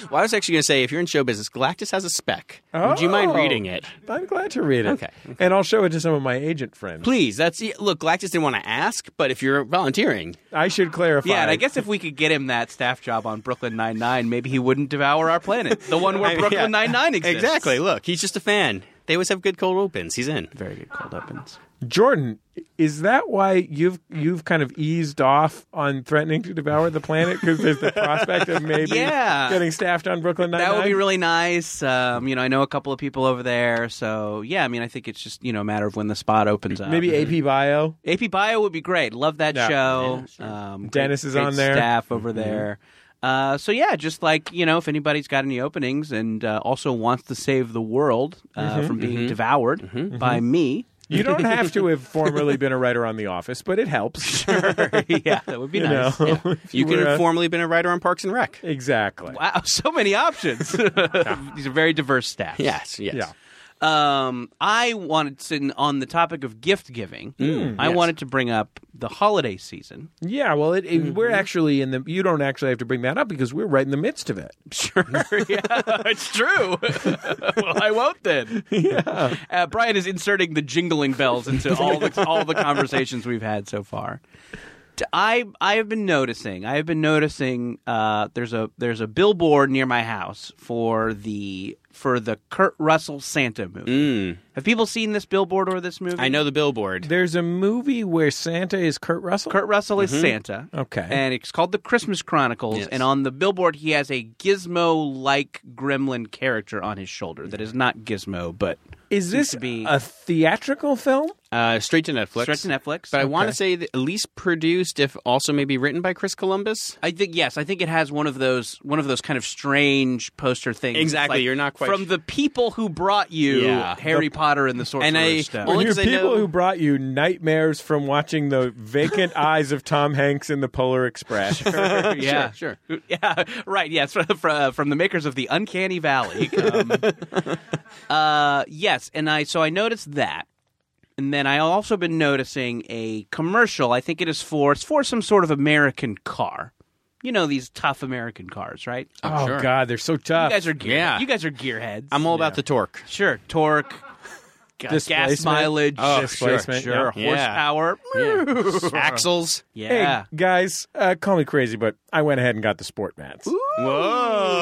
D: Well, I was actually going to say, if you're in show business, Galactus has a spec. Would you mind
B: Oh.
D: reading it?
B: I'm glad to read it.
D: Okay,
B: and I'll show it to some of my agent friends.
D: Please. That's look. Galactus didn't want to ask, but if you're volunteering,
B: I should clarify.
C: Yeah, and I guess if we could get him that staff job on Brooklyn Nine Nine, maybe he wouldn't devour our planet, the one where
D: I-
C: Brooklyn
D: yeah.
C: Nine Nine exists.
D: exactly. Look, he's just a fan. They always have good cold opens. He's in.
C: Very good cold opens.
B: Jordan, is that why you've you've kind of eased off on threatening to devour the planet because there's the prospect of maybe
C: Yeah.
B: getting staffed on Brooklyn Nine
C: That would be really nice. Um, you know, I know a couple of people over there, so yeah. I mean, I think it's just you know a matter of when the spot opens up.
B: maybe AP Bio.
C: AP Bio would be great. Love that
B: Yeah.
C: show.
D: Yeah, sure.
C: um, great-
B: Dennis is on there.
C: Staff over there. Uh, so yeah, just like you know, if anybody's got any openings and uh, also wants to save the world uh, from being devoured by me,
B: You don't have to have formerly been a writer on The Office, but it helps. Sure.
C: yeah, that would be
B: You
C: nice.
B: know,
C: Yeah.
B: If
D: You could have
B: a-
D: formerly been a writer on Parks and Rec.
B: exactly.
C: Wow, so many options. These are very diverse staff.
D: Yes. Yes.
B: Yeah.
C: Um, I wanted to, on the topic of gift giving, I
D: yes.
C: wanted to bring up the holiday season.
B: Yeah, well, it, it-
C: Mm-hmm.
B: we're actually in the. You don't actually have to bring that up because we're right in the midst of it.
C: Sure, yeah, it's true. well, I won't then.
B: Yeah.
C: Uh, Brian is inserting the jingling bells into all the all the conversations we've had so far. I I have been noticing. I have been noticing. Uh, there's a there's a billboard near my house for the for the Kurt Russell Santa movie.
D: Mm.
C: Have people seen this billboard or this movie?
D: I know the billboard.
B: There's a movie where Santa is Kurt Russell.
C: Kurt Russell is Santa.
B: Okay.
C: And it's called The Christmas Chronicles.
D: Yes.
C: And on the billboard, he has a Gizmo like gremlin character on his shoulder that is not Gizmo, but
B: is this
C: be-
B: a theatrical film?
D: Uh, straight to Netflix.
C: straight to Netflix.
D: But I want to say that at least produced, if also maybe written by Chris Columbus.
C: I think yes, I think it has one of those one of those kind of strange poster things.
D: Exactly,
C: Like,
D: you're not quite
C: from
D: sh-
C: the people who brought you
D: Yeah.
C: Harry Potter and the Sorcerer's
D: And I-
C: Stone.
D: Only
B: When you
D: 'cause I
B: people
D: know-
B: who brought you nightmares from watching the vacant eyes of Tom Hanks in the Polar Express.
C: yeah,
D: sure,
C: yeah, right. Yes, from, from, from the makers of the Uncanny Valley. Um, uh, yes, and I so I noticed that, and then I also been noticing a commercial. I think it is for it's for some sort of American car. You know these tough American cars, right?
B: oh, oh
D: sure.
B: God, they're so tough.
C: You
B: tough.
C: guys are gear.
D: Yeah.
C: You guys are gearheads.
D: I'm all about the torque.
C: sure torque, ga- gas
B: Displacement.
C: mileage,
D: Oh,
B: Displacement,
C: sure,
D: yeah.
C: horsepower.
D: Axles.
C: Yeah.
B: Hey guys, uh, call me crazy, but I went ahead and got the sport mats.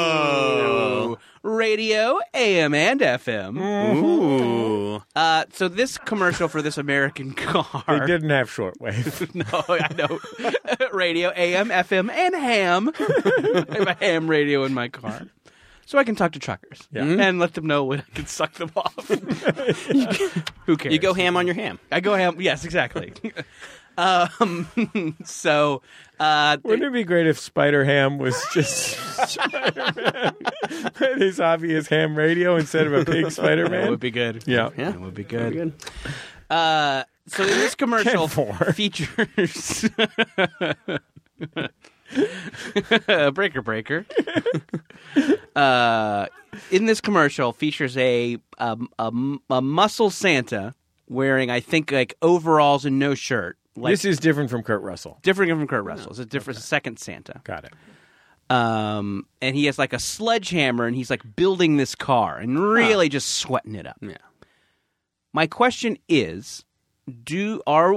D: Whoa.
C: Radio, AM, and FM.
D: Ooh.
C: Uh, so this commercial for this American car.
B: They didn't have shortwave.
C: No, I know. radio, AM, FM, and ham. I have a ham radio in my car. So I can talk to truckers
B: Yeah.
C: and let them know when I can suck them off. Who cares?
D: You go ham on your ham.
C: I go ham. Yes, exactly. um, so uh,
B: Wouldn't it be great if Spider Ham was just Spider-Man with his obvious ham radio instead of a pig Spider
C: that
B: Man?
C: would be good.
B: Yeah.
D: Yeah.
C: That would be good. Uh, so in this commercial
B: Ken Four.
C: features breaker breaker. uh, in this commercial features a, um, a a muscle Santa wearing, I think, like overalls and no shirt. Like
B: this is different from Kurt Russell.
C: different from Kurt Russell. It's a different second Santa.
B: Got it.
C: Um, and he has like a sledgehammer, and he's like building this car and really just sweating it up.
D: Yeah.
C: My question is, do are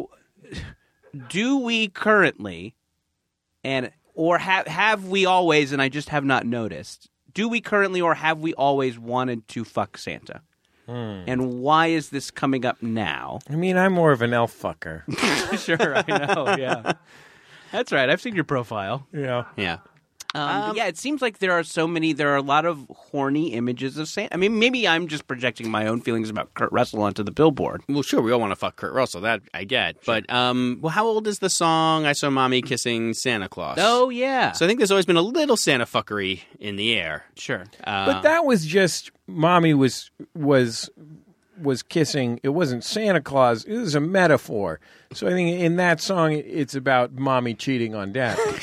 C: do we currently and or have have we always and I just have not noticed. Do we currently or have we always wanted to fuck Santa? Hmm. And why is this coming up now?
B: I mean, I'm more of an elf fucker.
C: sure, I know. Yeah. That's right. I've seen your profile.
B: yeah.
D: Yeah.
C: Um, but yeah, it seems like there are so many. There are a lot of horny images of Santa. I mean, maybe I'm just projecting my own feelings about Kurt Russell onto the billboard.
D: Well, sure, we all want to fuck Kurt Russell. That I get. But um, well, how old is the song "I Saw Mommy Kissing Santa Claus"?
C: Oh yeah,
D: So I think there's always been a little Santa fuckery in the air.
C: sure.
D: Uh,
B: But that was just mommy was was was kissing. It wasn't Santa Claus. It was a metaphor. So I think in that song, it's about mommy cheating on dad.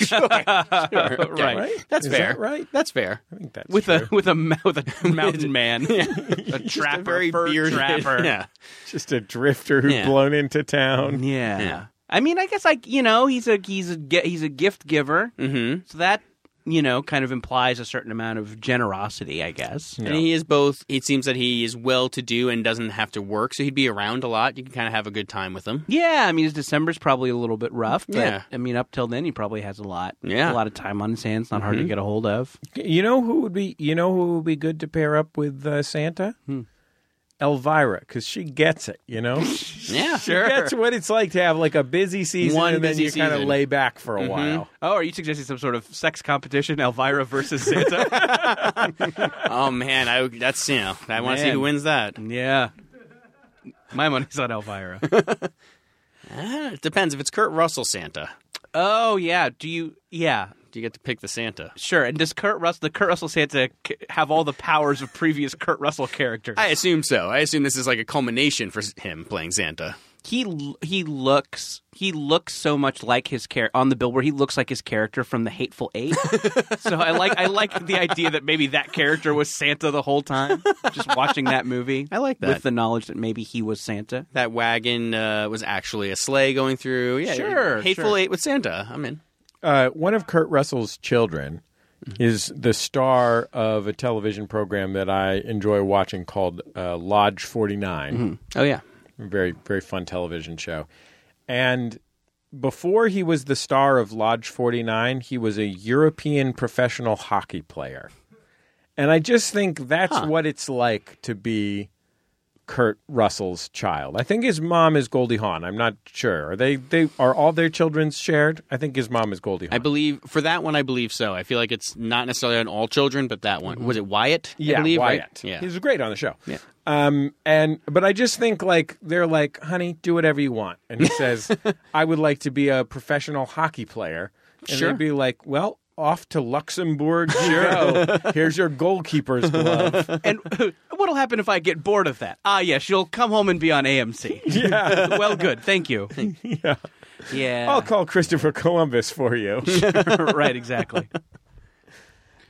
D: Okay.
B: Right?
D: That's
B: Is
D: fair.
B: that right?
D: That's fair.
B: I think that's
C: with
B: true.
C: a with a with a mountain man, a trapper,
D: a very
C: fur
D: bearded.
C: trapper.
D: Yeah.
B: just a drifter who's
D: Yeah.
B: blown into town.
C: yeah.
D: Yeah.
C: I mean, I guess like you know, he's a he's a he's a gift giver,
D: Mm-hmm.
C: so that you know kind of implies a certain amount of generosity, I guess.
D: And he is both. It seems that he is well to do and doesn't have to work, so he'd be around a lot. You can kind of have a good time with him.
C: Yeah, I mean, his December's probably a little bit rough, but
D: Yeah.
C: I mean, up till then, he probably has a lot,
D: Yeah.
C: a lot of time on his hands. Not hard to get a hold of.
B: You know who would be? You know who would be good to pair up with uh, Santa? Elvira, because she gets it. You know,
D: Yeah,
B: she gets what it's like to have like a busy season,
D: One
B: and then
D: busy
B: you kind of
D: season.
B: lay back for a while.
C: Oh, are you suggesting some sort of sex competition, Elvira versus Santa?
D: Oh man, I that's you know I want to see
C: Man.
D: who wins that.
C: yeah, my money's on Elvira.
D: Ah, it depends if it's Kurt Russell Santa.
C: oh yeah, do you? Yeah,
D: Do you get to pick the Santa?
C: sure. And does Kurt Russell, the Kurt Russell Santa, have all the powers of previous Kurt Russell characters?
D: I assume so. I assume this is like a culmination for him playing Santa.
C: he he looks he looks so much like his character on the billboard. He looks like his character from the Hateful Eight. so I like I like the idea that maybe that character was Santa the whole time. Just watching that movie,
D: I like that.
C: with the knowledge that maybe he was Santa.
D: That wagon uh, was actually a sleigh going through. Yeah,
C: Sure,
D: Hateful
C: sure.
D: Eight with Santa. I'm in.
B: Uh, one of Kurt Russell's children is the star of a television program that I enjoy watching called uh, Lodge
D: Oh yeah.
B: Very very fun television show, and before he was the star of Lodge 49, he was a European professional hockey player. And I just think that's what it's like to be Kurt Russell's child. I think his mom is Goldie Hawn. I'm not sure. Are they they are all their children shared? I think his mom is Goldie Hawn.
D: I believe for that one. I believe so. I feel like it's not necessarily on all children, but that one was it Wyatt? I
B: yeah,
D: believe, right?
B: Wyatt.
D: Yeah.
B: He was great on the show.
D: Yeah.
B: Um, and but I just think like they're like, honey, do whatever you want. And he says, I would like to be a professional hockey player. And
D: Sure.
B: they'd be like, well, off to Luxembourg. Here's your goalkeeper's glove.
C: And what'll happen if I get bored of that? Ah, yes, you'll come home and be on AMC.
B: yeah.
C: well, good, thank you.
B: yeah.
C: Yeah,
B: I'll call Christopher Columbus for you.
C: right, exactly.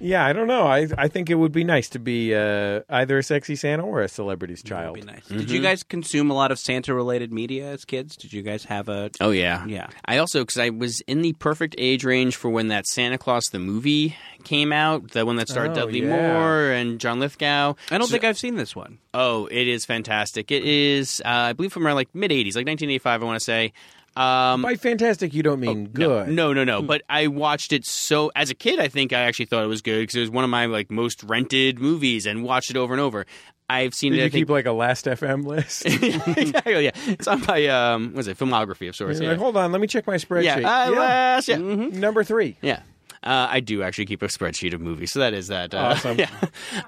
B: Yeah, I don't know. I I think it would be nice to be uh, either a sexy Santa or a celebrity's child.
C: That'd be nice. Did you guys consume a lot of Santa-related media as kids? Did you guys have a?
D: Oh yeah,
C: Yeah.
D: I also because I was in the perfect age range for when that Santa Claus the movie came out, the one that starred
B: Oh,
D: Dudley
B: yeah.
D: Moore and John Lithgow.
C: I don't
D: So-
C: think I've seen this one.
D: Oh, it is fantastic. It is, uh, I believe, from around like mid '80s, like 1985. I want to say. Um,
B: By fantastic, you don't mean good.
D: No, no, no. But I watched it so as a kid. I think I actually thought it was good because it was one of my like most rented movies, and watched it over and over. I've seen
B: Did
D: it.
B: you
D: I think,
B: keep like a Last FM list?
D: exactly. Yeah, it's on my um, what is it filmography of sorts.
B: You're
D: Yeah,
B: like, hold on, let me check my spreadsheet.
D: yeah. Uh, last- yeah.
B: Number three.
D: Yeah. Uh, I do actually keep a spreadsheet of movies, so that is that. Uh,
B: Awesome.
D: Yeah.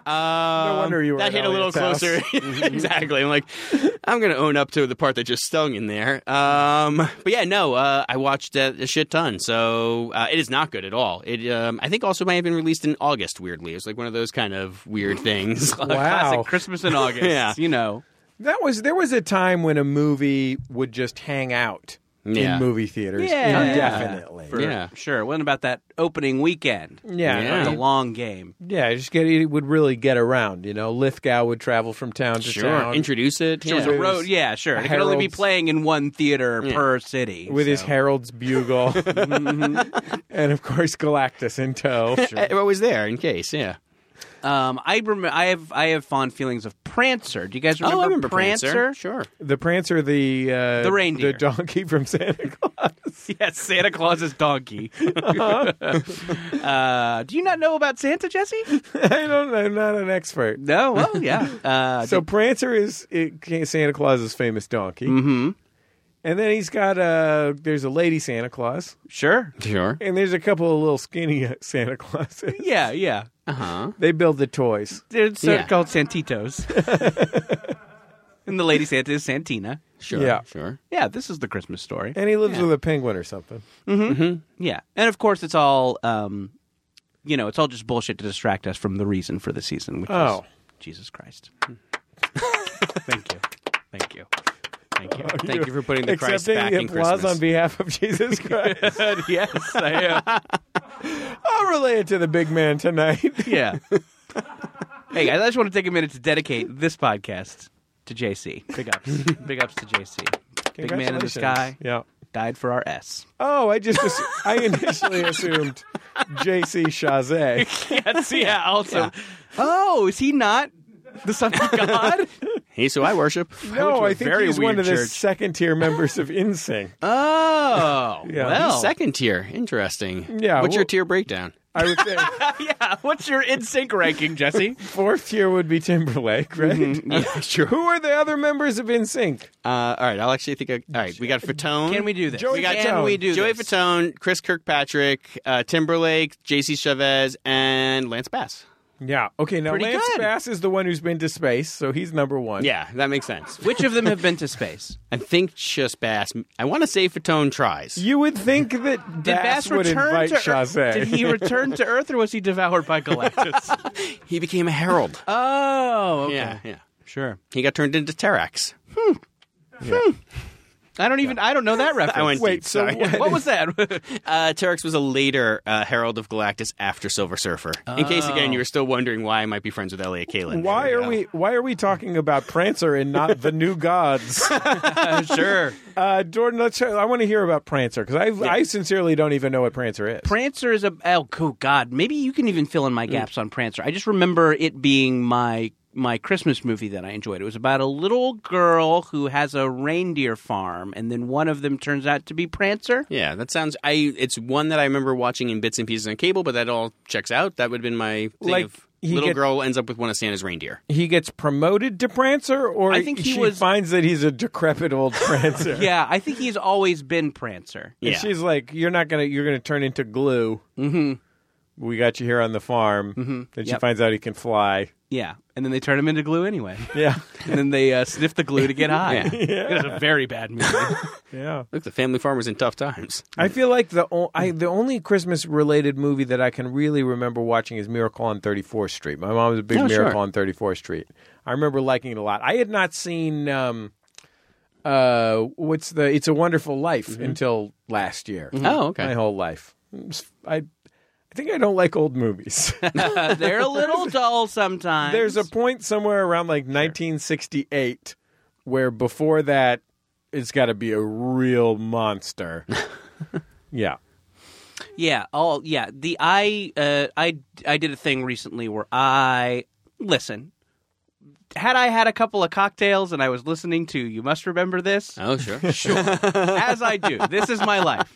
D: Um,
B: wonder you were
D: That
B: at
D: hit a little
B: Elliott's
D: closer. exactly. I'm like, I'm going to own up to the part that just stung in there. Um, but yeah, no, uh, I watched uh, a shit ton, so uh, it is not good at all. It, um, I think, also might have been released in August. Weirdly, it was like one of those kind of weird things.
B: Wow.
C: Classic Christmas in August.
D: Yeah.
C: you know.
B: That was there was a time when a movie would just hang out
D: Yeah.
B: in movie theaters.
C: Yeah.
B: Indefinitely.
C: Oh, For-
D: Yeah.
C: sure. What about that opening weekend?
B: Yeah.
D: Yeah.
C: the long game.
B: Yeah, just get it would really get around. You know, Lithgow would travel from town to
D: Sure.
B: town
D: Introduce it.
C: Sure,
D: yeah.
C: it's a road. Yeah, sure. It can only be
B: Harold's-
C: playing in one theater
D: Yeah.
C: per city
B: with his
C: so.
B: Harold's bugle, mm-hmm. and of course Galactus in tow.
D: What was there in case? Yeah.
C: Um, I remember. I have. I have fond feelings of Prancer. Do you guys remember,
D: oh, I remember
C: Prancer?
D: Sure.
B: The Prancer, the uh,
C: The reindeer.
B: the donkey from Santa Claus.
C: Yes, Santa Claus's donkey. uh, do you not know about Santa, Jesse?
B: I don't know, I'm not an expert.
C: No. Well, yeah. Uh,
B: So Prancer is it, Santa Claus's famous donkey,
C: hmm
B: and then he's got a there's a lady Santa Claus,
C: Sure.
D: Sure.
B: and there's a couple of little skinny Santa Clauses.
C: Yeah. Yeah.
D: Uh huh.
B: They build the toys.
C: They're
D: Yeah.
C: called Santitos. and the lady Santa is Santina.
D: Sure.
B: Yeah.
D: Sure.
C: Yeah, this is the Christmas story.
B: And he lives with a penguin or something.
C: Yeah, and of course, it's all, um, you know, it's all just bullshit to distract us from the reason for the season, which
B: Oh.
C: is Jesus Christ. Thank you, thank you, thank you.
D: Thank you for putting the Christ back
B: the
D: in
B: applause
D: Christmas.
B: on behalf of Jesus Christ.
C: yes, I am.
B: I'll relay it to the big man tonight.
C: Yeah. hey guys, I just want to take a minute to dedicate this podcast to JC. Big ups, big ups to JC. Big man in the sky
B: Yeah.
C: died for our S.
B: Oh, I just assu- I initially assumed J.C.
C: Chasez. Yeah. Also, oh, is he not the son of God?
D: He's who I worship.
B: No,
C: I, a
B: I think
C: very
B: he's one
C: weird
B: of the
C: church.
B: second tier members of NSYNC.
C: Oh,
B: Yeah.
C: well.
D: He's second tier. Interesting.
B: Yeah,
D: What's your tier breakdown?
B: I would say
C: yeah. What's your NSYNC ranking, Jesse?
B: fourth tier would be Timberlake, right?
C: Mm-hmm.
D: Yeah, sure.
B: Who are the other members of NSYNC?
D: Uh, all right, I'll actually think. Of, all right, we got Fatone.
C: Can we do this?
B: Joey
D: We got
C: Can
B: Fatone.
C: we do
D: Joey
C: this?
D: Fatone, Chris Kirkpatrick, uh, Timberlake, J.C. Chavez, and Lance Bass.
B: Yeah. Okay. Now
C: Pretty
B: Lance
C: good.
B: Bass is the one who's been to space, so he's number one.
D: Yeah, that makes sense.
C: Which of them have been to space?
D: I think just Bass. I want to say Fatone tries.
B: You would think that
C: Did Bass,
B: would
C: return
B: invite
C: to Earth?
B: Chasez.
C: Did he return to Earth, or was he devoured by Galactus?
D: He became a herald.
C: oh, okay.
D: Yeah, yeah.
C: Sure.
D: He got turned into Terrax. Hmm. Hmm.
C: I don't even. I don't know that reference.
D: I went
B: Wait,
D: deep,
B: so
D: sorry.
B: what-
C: What was that?
D: Uh, Terrax was a later uh, Herald of Galactus after Silver Surfer. In case again you were still wondering why I might be friends with Elliott Kalan.
B: Why are we Why are we talking about Prancer and not the new gods?
C: sure.
B: Uh, Jordan, let's. I want to hear about Prancer because I I sincerely don't even know what Prancer is.
C: Prancer is a oh cool God. Maybe you can even fill in my gaps on Prancer. I just remember it being my my Christmas movie that I enjoyed. It was about a little girl who has a reindeer farm, and then one of them turns out to be Prancer.
D: Yeah, that sounds. I. It's one that I remember watching in bits and pieces on cable, but that all checks out. That would have been my thing
B: Like,
D: of
B: he
D: little
B: get-
D: girl ends up with one of Santa's reindeer.
B: he gets promoted to Prancer, or
C: I think he
B: she
C: was-
B: finds that he's a decrepit old Prancer.
C: Yeah, I think he's always been Prancer.
B: And
D: Yeah.
B: she's like, "You're not gonna. You're gonna turn into glue. Mm-hmm. We got you here on the farm." Mm-hmm. Then she
C: Yep.
B: finds out he can fly.
C: Yeah, and then they turn him into glue anyway,
B: Yeah,
C: and then they uh, sniff the glue to get high.
D: Yeah.
C: It was a very bad movie.
B: yeah.
D: Look, the family farm was in tough times.
B: I feel like the o- I, the only Christmas related movie that I can really remember watching is Miracle on 34th Street. My mom was a big
D: Oh, sure.
B: Miracle on 34th Street. I remember liking it a lot. I had not seen um, uh, what's the It's a Wonderful Life until last year.
D: Oh, okay.
B: My whole life. It was- I I think I don't like old movies.
C: They're a little dull sometimes.
B: There's a point somewhere around like 1968 where before that it's got to be a real monster. yeah.
C: Yeah. Oh, yeah. The I uh, I I did a thing recently where I listen. Had I had a couple of cocktails and I was listening to You Must Remember This,
D: Oh, sure. Sure.
C: As I do. This is my life.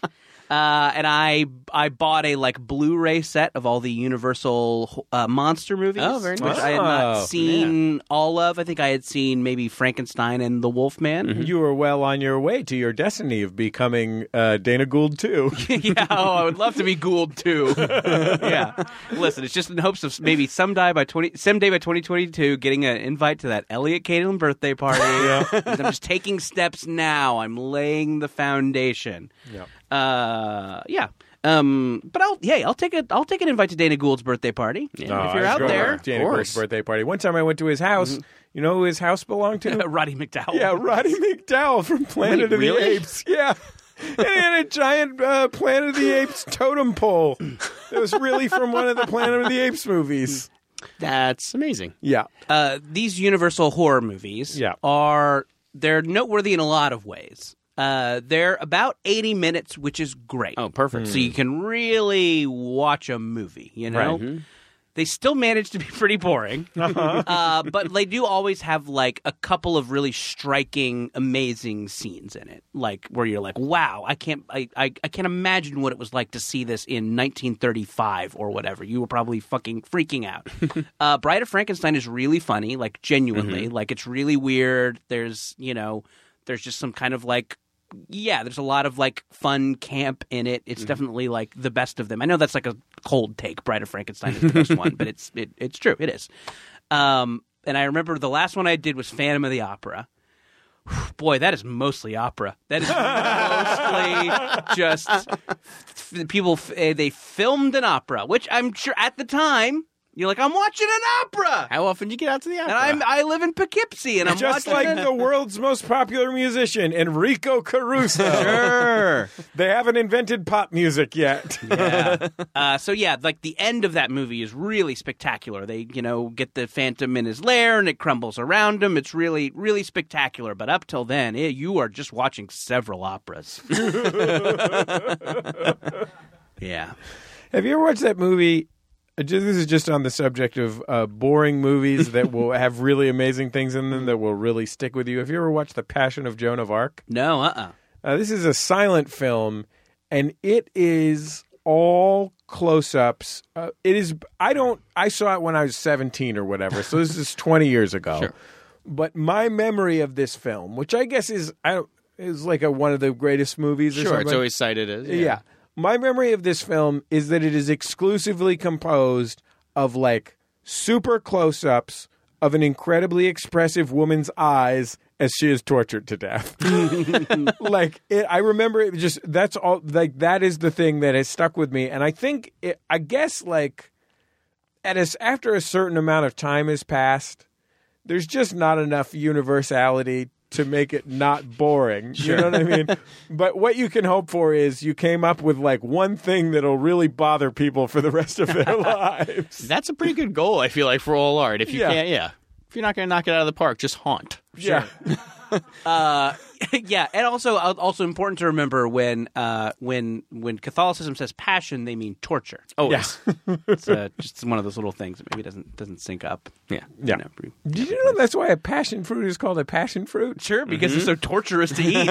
C: Uh, and I I bought a like Blu-ray set of all the Universal uh, monster movies,
D: Oh, very
C: which
D: nice.
C: I had not seen all of. I think I had seen maybe Frankenstein and the Wolfman.
B: You were well on your way to your destiny of becoming uh, Dana Gould too.
C: yeah, oh, I would love to be Gould too. yeah, listen, it's just in hopes of maybe someday by twenty, someday by twenty twenty two, getting an invite to that Elliott Kalan birthday party. I'm just taking steps now. I'm laying the foundation.
B: Yeah.
C: Uh, yeah. Um, but I'll yeah, I'll take a I'll take an invite to Dana Gould's birthday party.
B: Oh,
C: if you're out there,
B: Dana Gould's birthday party. One time I went to his house. You know who his house belonged to?
C: Roddy McDowall.
B: yeah, Roddy McDowall from Planet
D: Wait,
B: of
D: really?
B: the Apes. Yeah. and he had a giant uh, Planet of the Apes totem pole. It was really from one of the Planet of the Apes movies.
D: That's amazing.
B: Yeah.
C: uh, these Universal horror movies
B: Yeah.
C: are they're noteworthy in a lot of ways. Uh, they're about 80 minutes, which is great.
D: Oh, perfect.
C: So you can really watch a movie, you know?
B: Right.
C: They still manage to be pretty boring, uh, but they do always have like a couple of really striking, amazing scenes in it, like where you're like, "Wow, I can't, I, I, I can't imagine what it was like to see this in 1935 or whatever." You were probably fucking freaking out. uh, Bride of Frankenstein is really funny, like genuinely, like it's really weird. There's, you know, there's just some kind of like yeah, there's a lot of like fun camp in it. It's definitely like the best of them. I know that's like a cold take. Bride of Frankenstein is the best one, but it's it, it's true. It is. Um, and I remember the last one I did was Phantom of the Opera. Boy, that is mostly opera. That is mostly just f- people. f- eh, They filmed an opera, which I'm sure at the time you're like, I'm watching an opera,
D: How often do you get out to the opera?
C: and I'm I live in Poughkeepsie, and I'm
B: Just
C: watching
B: like
C: an-
B: the world's most popular musician, Enrico Caruso.
C: Sure.
B: They haven't invented pop music yet.
C: yeah. Uh, so yeah, like the end of that movie is really spectacular. They, you know, get the Phantom in his lair and it crumbles around him. It's really, really spectacular. But up till then, eh, you are just watching several operas. yeah.
B: Have you ever watched that movie? This is just on the subject of uh, boring movies that will have really amazing things in them that will really stick with you. Have you ever watched The Passion of Joan of Arc?
C: No. Uh. uh
B: Uh, this is a silent film, and it is all close-ups. Uh, it is. I don't. I saw it when I was seventeen or whatever. So this is twenty years ago. Sure. But my memory of this film, which I guess is I don't, is like a, one of the greatest movies. or
D: sure, it's always cited as.
B: Yeah. My memory of this film is that it is exclusively composed of like super close ups of an incredibly expressive woman's eyes as she is tortured to death. like it, I remember it just that's all like that is the thing that has stuck with me and I think it, I guess like at a, after a certain amount of time has passed there's just not enough universality to make it not boring. You know what I mean? but what you can hope for is you came up with like one thing that'll really bother people for the rest of their lives.
D: That's a pretty good goal, I feel like, for all art. If you
B: Yeah.
D: can't, yeah. If you're not going to knock it out of the park, just haunt.
B: Yeah.
C: Uh, yeah, and also uh, also important to remember when uh, when when Catholicism says passion, they mean torture.
D: Always.
C: It's uh, just one of those little things that maybe doesn't doesn't sync up.
D: Yeah.
B: Yeah.
C: You know, pre-
B: Did you know that's why a passion fruit is called a passion fruit?
C: Sure, because it's so torturous to eat.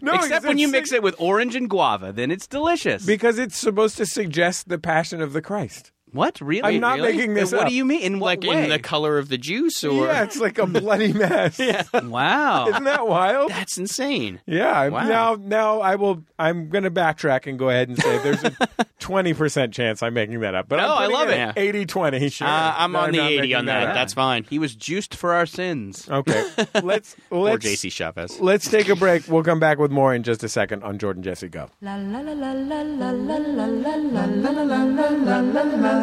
B: No,
C: Except when you
B: it's-
C: mix it with orange and guava, then it's delicious.
B: because it's supposed to suggest the passion of the Christ.
C: What? Really?
B: I'm not
C: Really?
B: making this
C: What
B: up.
C: do you mean? In what
D: like
C: way?
D: in the color of the juice, or
B: yeah, it's like a bloody mess. yeah.
C: wow.
B: Isn't that wild?
D: that's insane.
B: Yeah.
D: Wow.
B: Now, now I will. I'm going to backtrack and go ahead and say there's a twenty percent chance I'm making that up. But
C: No, I
B: I'm
C: love it.
B: 80-20, Sure.
D: Uh, I'm
B: No,
D: on the
B: not
D: 80 on that.
B: up.
D: That's fine.
C: he was juiced for our sins.
B: okay. Let's
D: Or
B: let's or
D: JC Chavez.
B: let's take a break. We'll come back with more in just a second on Jordan Jesse Go.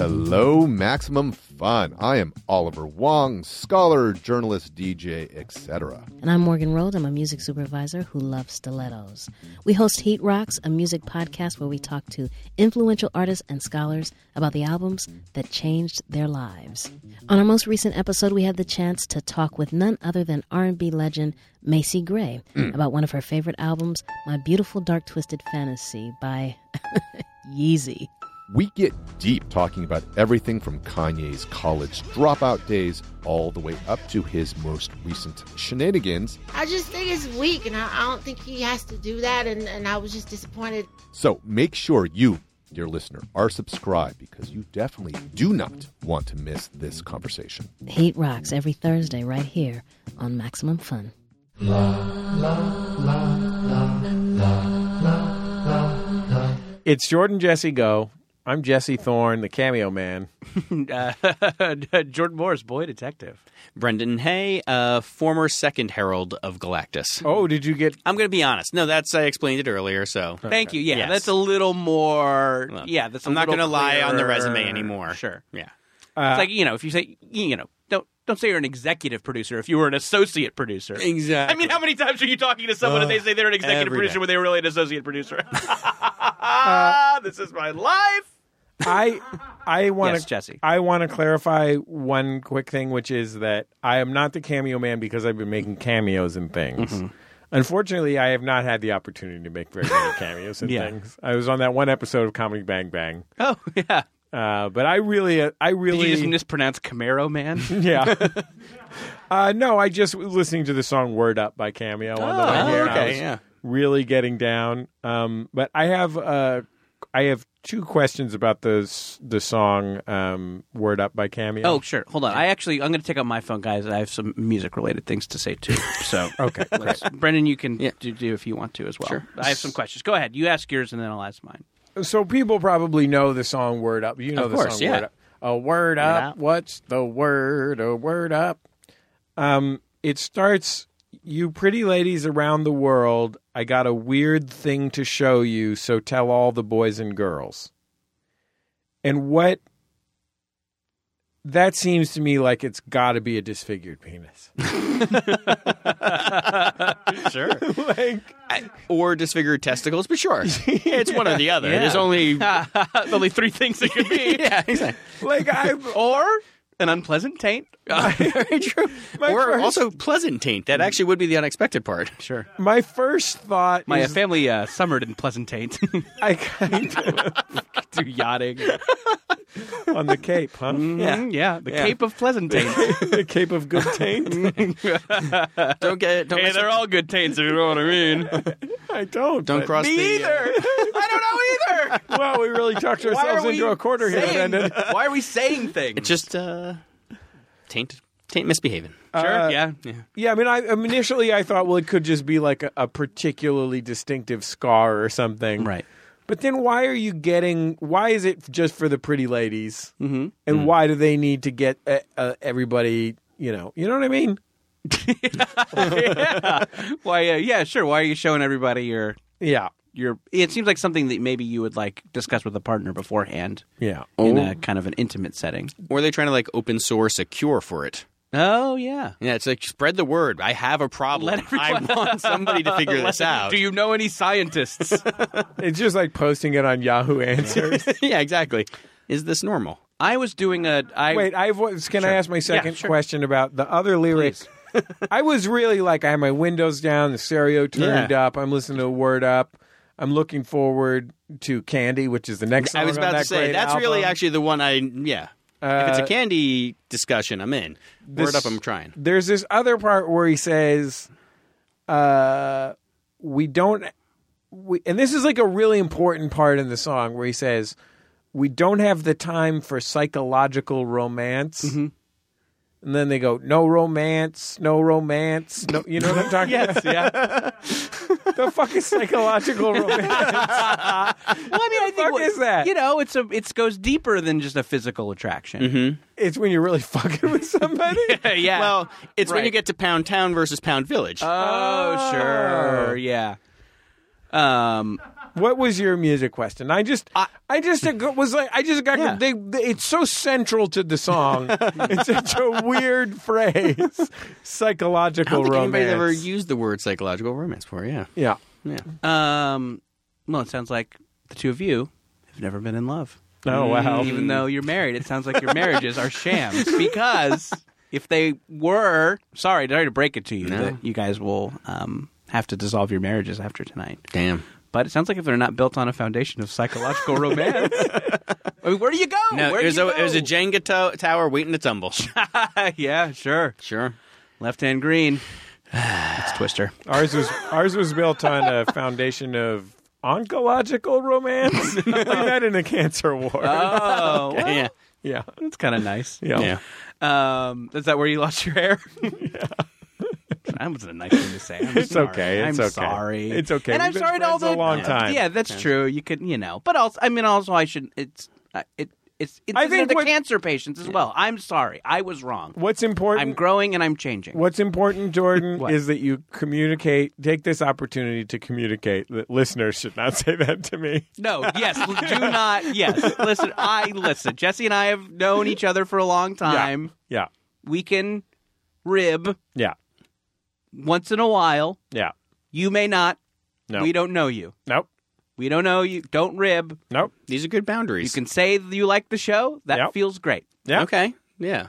E: Hello, Maximum Fun. I am Oliver Wang, scholar, journalist, DJ, etc.
F: And I'm Morgan Rhodes. I'm a music supervisor who loves stilettos. We host Heat Rocks, a music podcast where we talk to influential artists and scholars about the albums that changed their lives. On our most recent episode, we had the chance to talk with none other than R&B legend Macy Gray mm. about one of her favorite albums, My Beautiful Dark Twisted Fantasy by Yeezy.
E: We get deep talking about everything from Kanye's college dropout days all the way up to his most recent shenanigans.
G: I just think it's weak, and I, I don't think he has to do that. And, and I was just disappointed.
E: So make sure you, dear listener, are subscribed because you definitely do not want to miss this conversation.
F: Heat Rocks every Thursday right here on Maximum Fun.
B: La, la, la, It's Jordan Jesse Go. I'm Jesse Thorne, the cameo man.
C: Uh, Jordan Morris, boy detective.
D: Brendan Hay, uh, former second herald of Galactus.
B: Oh, did you get?
D: I'm going to be honest. No, that's I explained it earlier. So
C: Thank you. Yeah,
D: Yes.
C: that's a little more.
D: Well,
C: yeah, that's.
D: I'm not
C: going to
D: lie on the resume anymore.
C: Sure.
D: Yeah.
C: it's like you know, if you say you know, don't say you're an executive producer if you were an associate producer.
D: Exactly.
C: I mean, how many times are you talking to someone and they say they're an executive producer
D: day.
C: when they were really an associate producer? this is my life.
B: I I want
C: Yes,
B: to
C: Jesse.
B: I want to clarify one quick thing, which is that I am not the cameo man because I've been making cameos and things.
C: Mm-hmm.
B: Unfortunately, I have not had the opportunity to make very many cameos and
C: Yeah.
B: things. I was on that one episode of Comedy Bang Bang,
C: Oh yeah.
B: Uh, but I really, uh, I
C: Did
B: really,
C: you just mispronounce Camaro Man?
B: yeah. uh, no, I just listening to the song "Word Up" by Cameo on the way
D: Oh,
B: here. and I
D: okay,
B: was
D: yeah.
B: really getting down. Um, but I have uh, I have two questions about the s- the song um, "Word Up" by Cameo.
C: oh sure. Hold on. I actually I'm going to take out my phone, guys. I have some music related things to say too. So
B: okay.
C: let's- Brendan, you can
D: Yeah.
C: do, do if you want to as well.
D: Sure.
C: I have some questions. Go ahead. You ask yours and then I'll ask mine.
B: So people probably know the song "Word Up." You know
D: Of
B: the
D: course,
B: song
D: yeah.
B: "Word Up." A word up.
D: up.
B: What's the word? A word up. Um, it starts. You pretty ladies around the world, I got a weird thing to show you. So tell all the boys and girls. And what? That seems to me like it's got to be a disfigured penis.
D: Sure.
B: like,
D: or disfigured testicles, but sure. It's one or the other. There's only.
C: Only three things it could be.
D: yeah, exactly.
B: like I.
C: Or an unpleasant taint.
D: Very true.
B: My
D: or
B: first-
D: also pleasant taint. That actually would be the unexpected part.
C: Sure.
B: My first thought
C: My uh,
B: is
C: family uh, summered in Pleasant Taint.
B: I kind of
C: do yachting.
B: on the Cape, huh?
C: Yeah, yeah. The
D: Yeah.
C: Cape of Pleasant Taint.
B: the Cape of Good Taint.
D: Don't get. Don't,
C: hey,
D: mess
C: they're
D: up-
C: all good taints, if you know what I mean.
B: I don't.
D: don't
B: but-
D: cross the.
C: Me either. I don't know either.
B: Well, we really talked ourselves into a quarter here,
C: saying-
B: Brendan.
C: Why are we saying things?
D: It's just uh, taint. Taint misbehaving.
C: sure.
B: Uh,
C: yeah.
B: Yeah, I mean, I initially I thought, well, it could just be like a, a particularly distinctive scar or something,
C: Right.
B: But then, why are you getting? Why is it just for the pretty ladies? Mm-hmm.
C: Mm.
B: And why do they need to get uh, uh, everybody? You know, you know what I mean?
C: yeah. Why? Uh, yeah. Sure. Why are you showing everybody your
B: Yeah,
C: your? It seems like something that maybe you would like discuss with a partner beforehand
B: yeah.
C: in a oh. kind of an intimate setting.
D: Or are they trying to like open source a cure for it?
C: Oh yeah.
D: Yeah, it's like spread the word. I have a problem.
C: Let everyone-
D: I want somebody to figure this out.
C: Do you know any scientists?
B: It's just like posting it on Yahoo Answers.
D: yeah, exactly. Is this normal?
C: I was doing a. I
B: Wait, I have, can I ask my second
C: sure.
B: question about the other lyrics? I was really like, I have my windows down, the stereo turned
D: Yeah.
B: up. I'm listening to Word Up. I'm looking forward to Candy, which is the next.
D: I was about to say that's really actually the one I yeah. if it's a candy discussion, I'm in. Word up, I'm trying.
B: There's this other part where he says, uh, "We don't," we, and this is like a really important part in the song where he says, "We don't have the time for psychological romance."
C: Mm-hmm.
B: And then they go, "No romance, no romance, no." You know what I'm talking
C: yes,
B: about?
C: yeah.
B: The fuck is psychological romance?
C: Well, I mean, I think
B: fuck
C: what-
B: is that?
C: You know, it's a it goes deeper than just a physical attraction.
B: it's when you're really fucking with somebody.
C: yeah.
D: Well, it's when you get to Pound Town versus Pound Village.
C: oh, sure. Yeah. Um.
B: What was your music question? I just, I, just was like, I just got.
C: Yeah.
B: They, they- it's so central to the song. it's such a weird phrase.
D: I
B: Psychological
D: don't think
B: romance.
D: anybody's ever used the word psychological romance before. Yeah,
B: yeah.
D: yeah.
C: Um. Well, it sounds like the two of you have never been in love.
B: Oh wow.
C: Even though you're married, it sounds like your marriages are shams. Because if they were, sorry, sorry to break it to you,
D: No.
C: that you guys will um, have to dissolve your marriages after tonight.
D: Damn.
C: But it sounds like if they're not built on a foundation of psychological romance, I mean, where do you go?
D: No,
C: where
D: it was,
C: do
D: a,
C: you
D: it was a? Jenga to- tower waiting to tumble.
C: yeah, sure.
D: sure.
C: Left hand green. it's Twister.
B: Ours was ours was built on a foundation of oncological romance. I learned that in a cancer ward.
C: Oh, well,
D: yeah.
B: yeah.
C: that's kind of nice.
B: Yeah.
D: Yeah.
C: Um, is that where you lost your hair? That wasn't a nice thing to say. I'm
B: It's
C: sorry.
B: okay. It's
C: I'm
B: okay.
C: sorry.
B: It's okay.
C: And
B: We've
C: I'm
B: been
C: sorry to all the
B: a long time.
C: Yeah, that's true. You could, you know, but also, I mean, also, I should. It's uh, it. It's, it's
B: I think
C: the
B: what-
C: cancer patients as well. I'm sorry, I was wrong.
B: What's important?
C: I'm growing and I'm changing.
B: What's important, Jordan,
C: What?
B: is that you communicate. Take this opportunity to communicate that listeners should not say that to me.
C: No, yes, do not. Yes, listen. I listen. Jesse and I have known each other for a long time.
B: Yeah,
C: We can rib
B: yeah,
C: once in a while.
B: yeah.
C: You may not.
B: No,
C: We don't know you.
B: Nope,
C: We don't know you. Don't rib.
B: nope.
D: These are good boundaries.
C: You can say that you like the show. That
B: Yep.
C: feels great.
B: Yeah,
D: Okay. Yeah.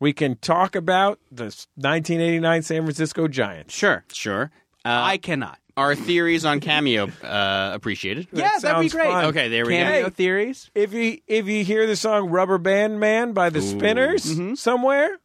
B: We can talk about the 1989 San Francisco Giants.
C: Sure.
D: Sure. Uh,
C: I cannot.
D: our theories on Cameo uh, appreciated.
C: yeah, that'd be
B: sounds
C: great.
B: fun.
D: Okay, there we
C: Cameo
D: go.
C: theories.
B: If you if you hear the song "Rubber Band Man" by the Spinners
C: Mm-hmm.
B: somewhere,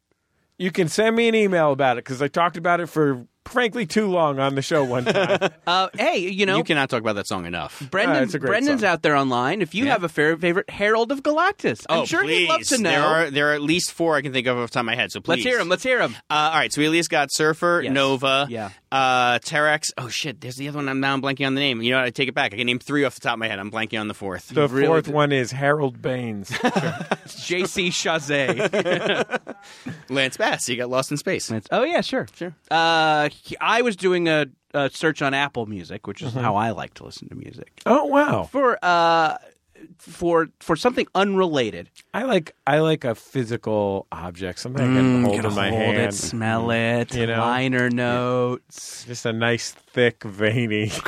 B: you can send me an email about it because I talked about it for frankly too long on the show one time.
C: Uh, hey, you know,
D: You cannot talk about that song enough.
C: Brendan,
B: it's a great
C: Brendan's
B: song.
C: out there online. If you have a fair, favorite Herald of Galactus, I'm
D: oh,
C: sure
D: please.
C: he'd love to know.
D: There are there are at least four I can think of off the top of my head. So please,
C: Let's hear him. Let's hear him.
D: Uh, all right, so we at least got Surfer,
C: Yes.
D: Nova,
C: Yeah.
D: uh, Terrax. Oh shit, there's the other one. I'm now I'm blanking on the name. You know what? I take it back. I can name three off the top of my head. I'm blanking on the fourth.
B: the
C: really
B: fourth
C: did.
B: one is Harold Baines.
C: J.C. Chasez.
D: Lance Bass. You got lost in space.
C: oh yeah, sure,
D: Sure.
C: Uh, he- I was doing a, a search on Apple Music, which is how I like to listen to music
B: oh wow!
C: for uh for for something unrelated.
B: I like I like a physical object, something I can hold
C: Gotta
B: in my
C: hold
B: hand.
C: it, smell it,
B: You know?
C: liner notes.
B: Just a nice, thick, veiny.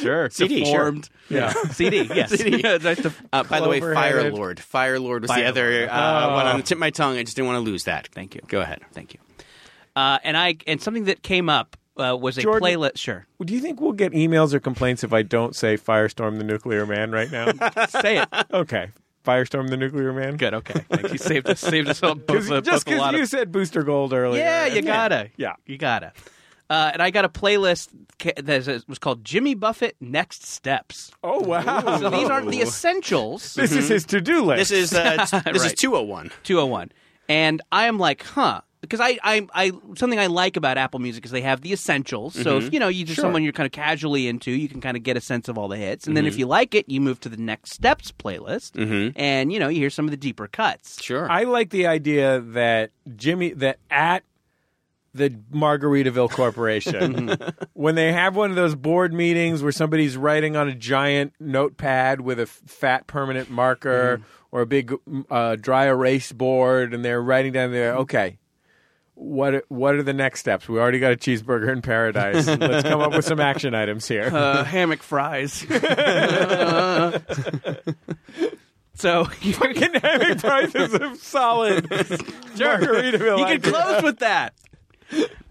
C: Sure,
D: CD, sure.
B: Yeah.
C: CD, yes.
D: CD.
C: Yeah, nice to-
D: Uh, by the way, Fire
B: Clover-headed.
D: Lord. Fire Lord was
C: Fire
D: the other
C: Lord.
D: uh, one on the tip of my tongue. I just didn't want to lose that.
C: Thank you.
D: Go ahead.
C: Thank you. Uh, and I and something that came up uh, was a
B: Jordan-
C: playlist. Sure,
B: Do you think we'll get emails or complaints if I don't say Firestorm the Nuclear Man right now?
C: say it.
B: okay. Firestorm the Nuclear Man?
C: Good. Okay. Thank you. Saved us. Saved us all both,
B: Cause,
C: uh,
B: just
C: both a lot
B: because you
C: of.
B: said Booster Gold earlier.
C: Yeah, you gotta.
B: Yeah.
C: you gotta. Uh, and I got a playlist that was called Jimmy Buffett Next Steps.
B: Oh, wow.
C: So these aren't the essentials.
B: This is his to do list.
D: This is uh, t- this is 201.
C: 201. And I am like, huh. Because I, I, I, something I like about Apple Music is they have the essentials. So if mm-hmm. you know you just
B: Sure.
C: someone you're kind of casually into, you can kind of get a sense of all the hits. And then if mm-hmm. you like it, you move to the next steps playlist, mm-hmm. and you know you hear some of the deeper cuts.
D: Sure.
B: I like the idea that Jimmy, that at the Margaritaville Corporation, when they have one of those board meetings where somebody's writing on a giant notepad with a f- fat permanent marker or a big uh, dry erase board, and they're writing down there, okay. What are, what are the next steps? We already got a cheeseburger in paradise. Let's come up with some action items here.
C: Uh, hammock fries. so you
B: Fucking having prices of solid Margaritaville.
C: You can
B: idea.
C: close with that.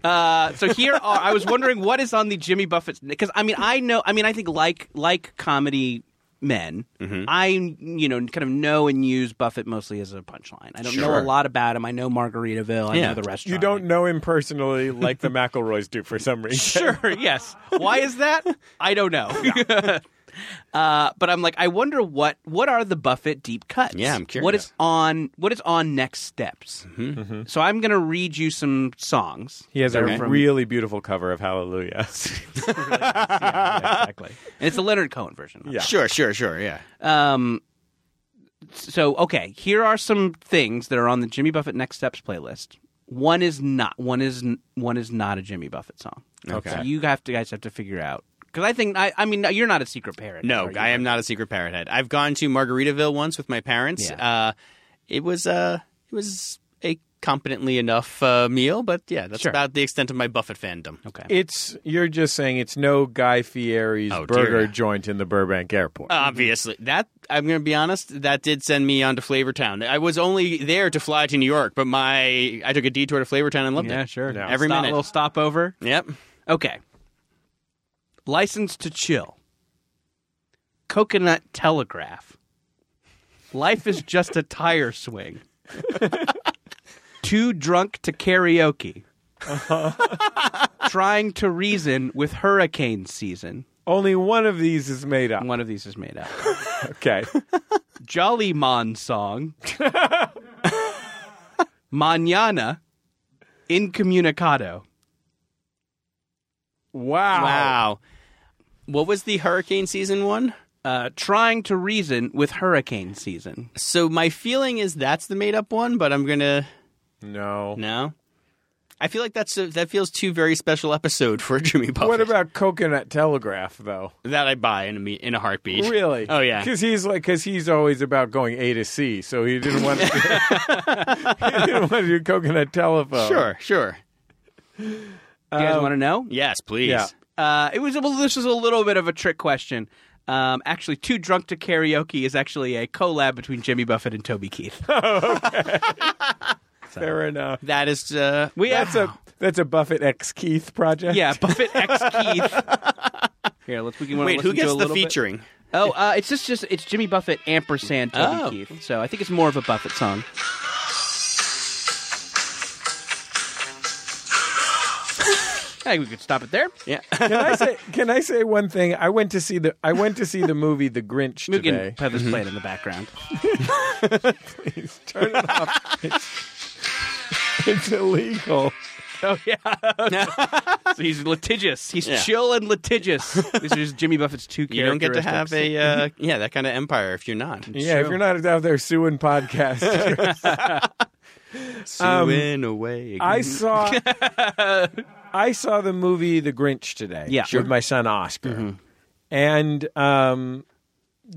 C: Uh, so here are. I was wondering what is on the Jimmy Buffett's because I mean I know I mean I think like like comedy men mm-hmm. I you know kind of know and use Buffett mostly as a punchline. I don't know a lot about him. I know Margaritaville. I
D: Yeah.
C: know the restaurant.
B: You don't know him personally like the McElroys do for some reason.
C: Sure. Yes. Why is that? I don't know. Uh, but I'm like, I wonder what what are the Buffett deep cuts?
D: Yeah, I'm curious.
C: What is on what is on next steps? So I'm going to read you some songs.
B: He has a
C: are from-
B: really beautiful cover of Hallelujah.
C: yeah, exactly, and it's the Leonard Cohen version.
B: Yeah.
D: Sure, sure, sure. Yeah.
C: Um. So okay, here are some things that are on the Jimmy Buffett Next Steps playlist. One is not. One is n- one is not a Jimmy Buffett song.
D: Okay.
C: So you have to guys have to figure out because I think I. I mean, you're not a secret parent.
D: No. I am not a secret parrot head. I've gone to Margaritaville once with my parents.
C: Yeah.
D: Uh, it was uh, it was a competently enough uh, meal, but yeah, that's
C: Sure.
D: about the extent of my Buffett fandom.
C: Okay.
B: it's you're just saying it's no Guy Fieri's
D: Oh, dear.
B: burger joint in the Burbank airport.
D: Obviously, that I'm going to be honest. That did send me on to Flavortown. I was only there to fly to New York, but my I took a detour to Flavortown and loved
C: Yeah,
D: it.
C: sure.
B: Yeah.
D: Every
C: Stop,
D: minute.
C: little stopover.
D: Yep.
C: Okay. License to chill. Coconut telegraph. Life is just a tire swing. Too drunk to karaoke. Uh-huh. Trying to reason with hurricane season.
B: Only one of these is made up.
C: One of these is made up.
B: Okay.
C: Jolly Mon song. Mañana. Incommunicado.
B: Wow.
D: Wow. What was the hurricane season one?
C: uh, trying to reason with hurricane season.
D: So my feeling is that's the made up one, but I'm gonna
B: No.
D: no. I feel like that's a, that feels too very special episode for Jimmy Buffett.
B: What about Coconut Telegraph though?
D: that? I buy in a me- in a heartbeat.
B: Really?
D: Oh yeah.
B: Because he's like, because he's always about going A to C, so he didn't want to. he didn't want to do Coconut Telephone.
D: Sure, sure.
C: Do you guys want to know?
D: Yes, please.
B: Yeah.
C: Uh, it was well, this was a little bit of a trick question. Um, actually, Too Drunk to Karaoke is actually a collab between Jimmy Buffett and Toby Keith.
B: Fair enough.
D: That is uh,
C: We
B: That's a that's a Buffett X Keith project.
C: yeah, Buffett X Keith. Here, let's we can wanna
D: wait. Who
C: listen to
D: gets
C: a
D: the
C: little bit?
D: featuring?
C: Oh, uh, it's just just it's Jimmy Buffett ampersand Toby
D: Oh.
C: Keith. So I think it's more of a Buffett song. I think we could stop it there.
D: Yeah.
B: Can I say can I say one thing? I went to see the I went to see the movie The Grinch
C: We can
B: today.
C: have this playing in the background.
B: Please turn it off. It's, it's illegal.
C: Oh yeah. so he's litigious. He's
D: Yeah.
C: chill and litigious. These are just Jimmy Buffett's two
D: You don't get to have
C: characteristics.
D: a uh, yeah that kind of empire if you're not.
B: Yeah, if you're not out there suing podcasters.
D: Suing away.
B: Um, I saw I saw the movie The Grinch today.
C: Yeah.
B: with my son Oscar, and um,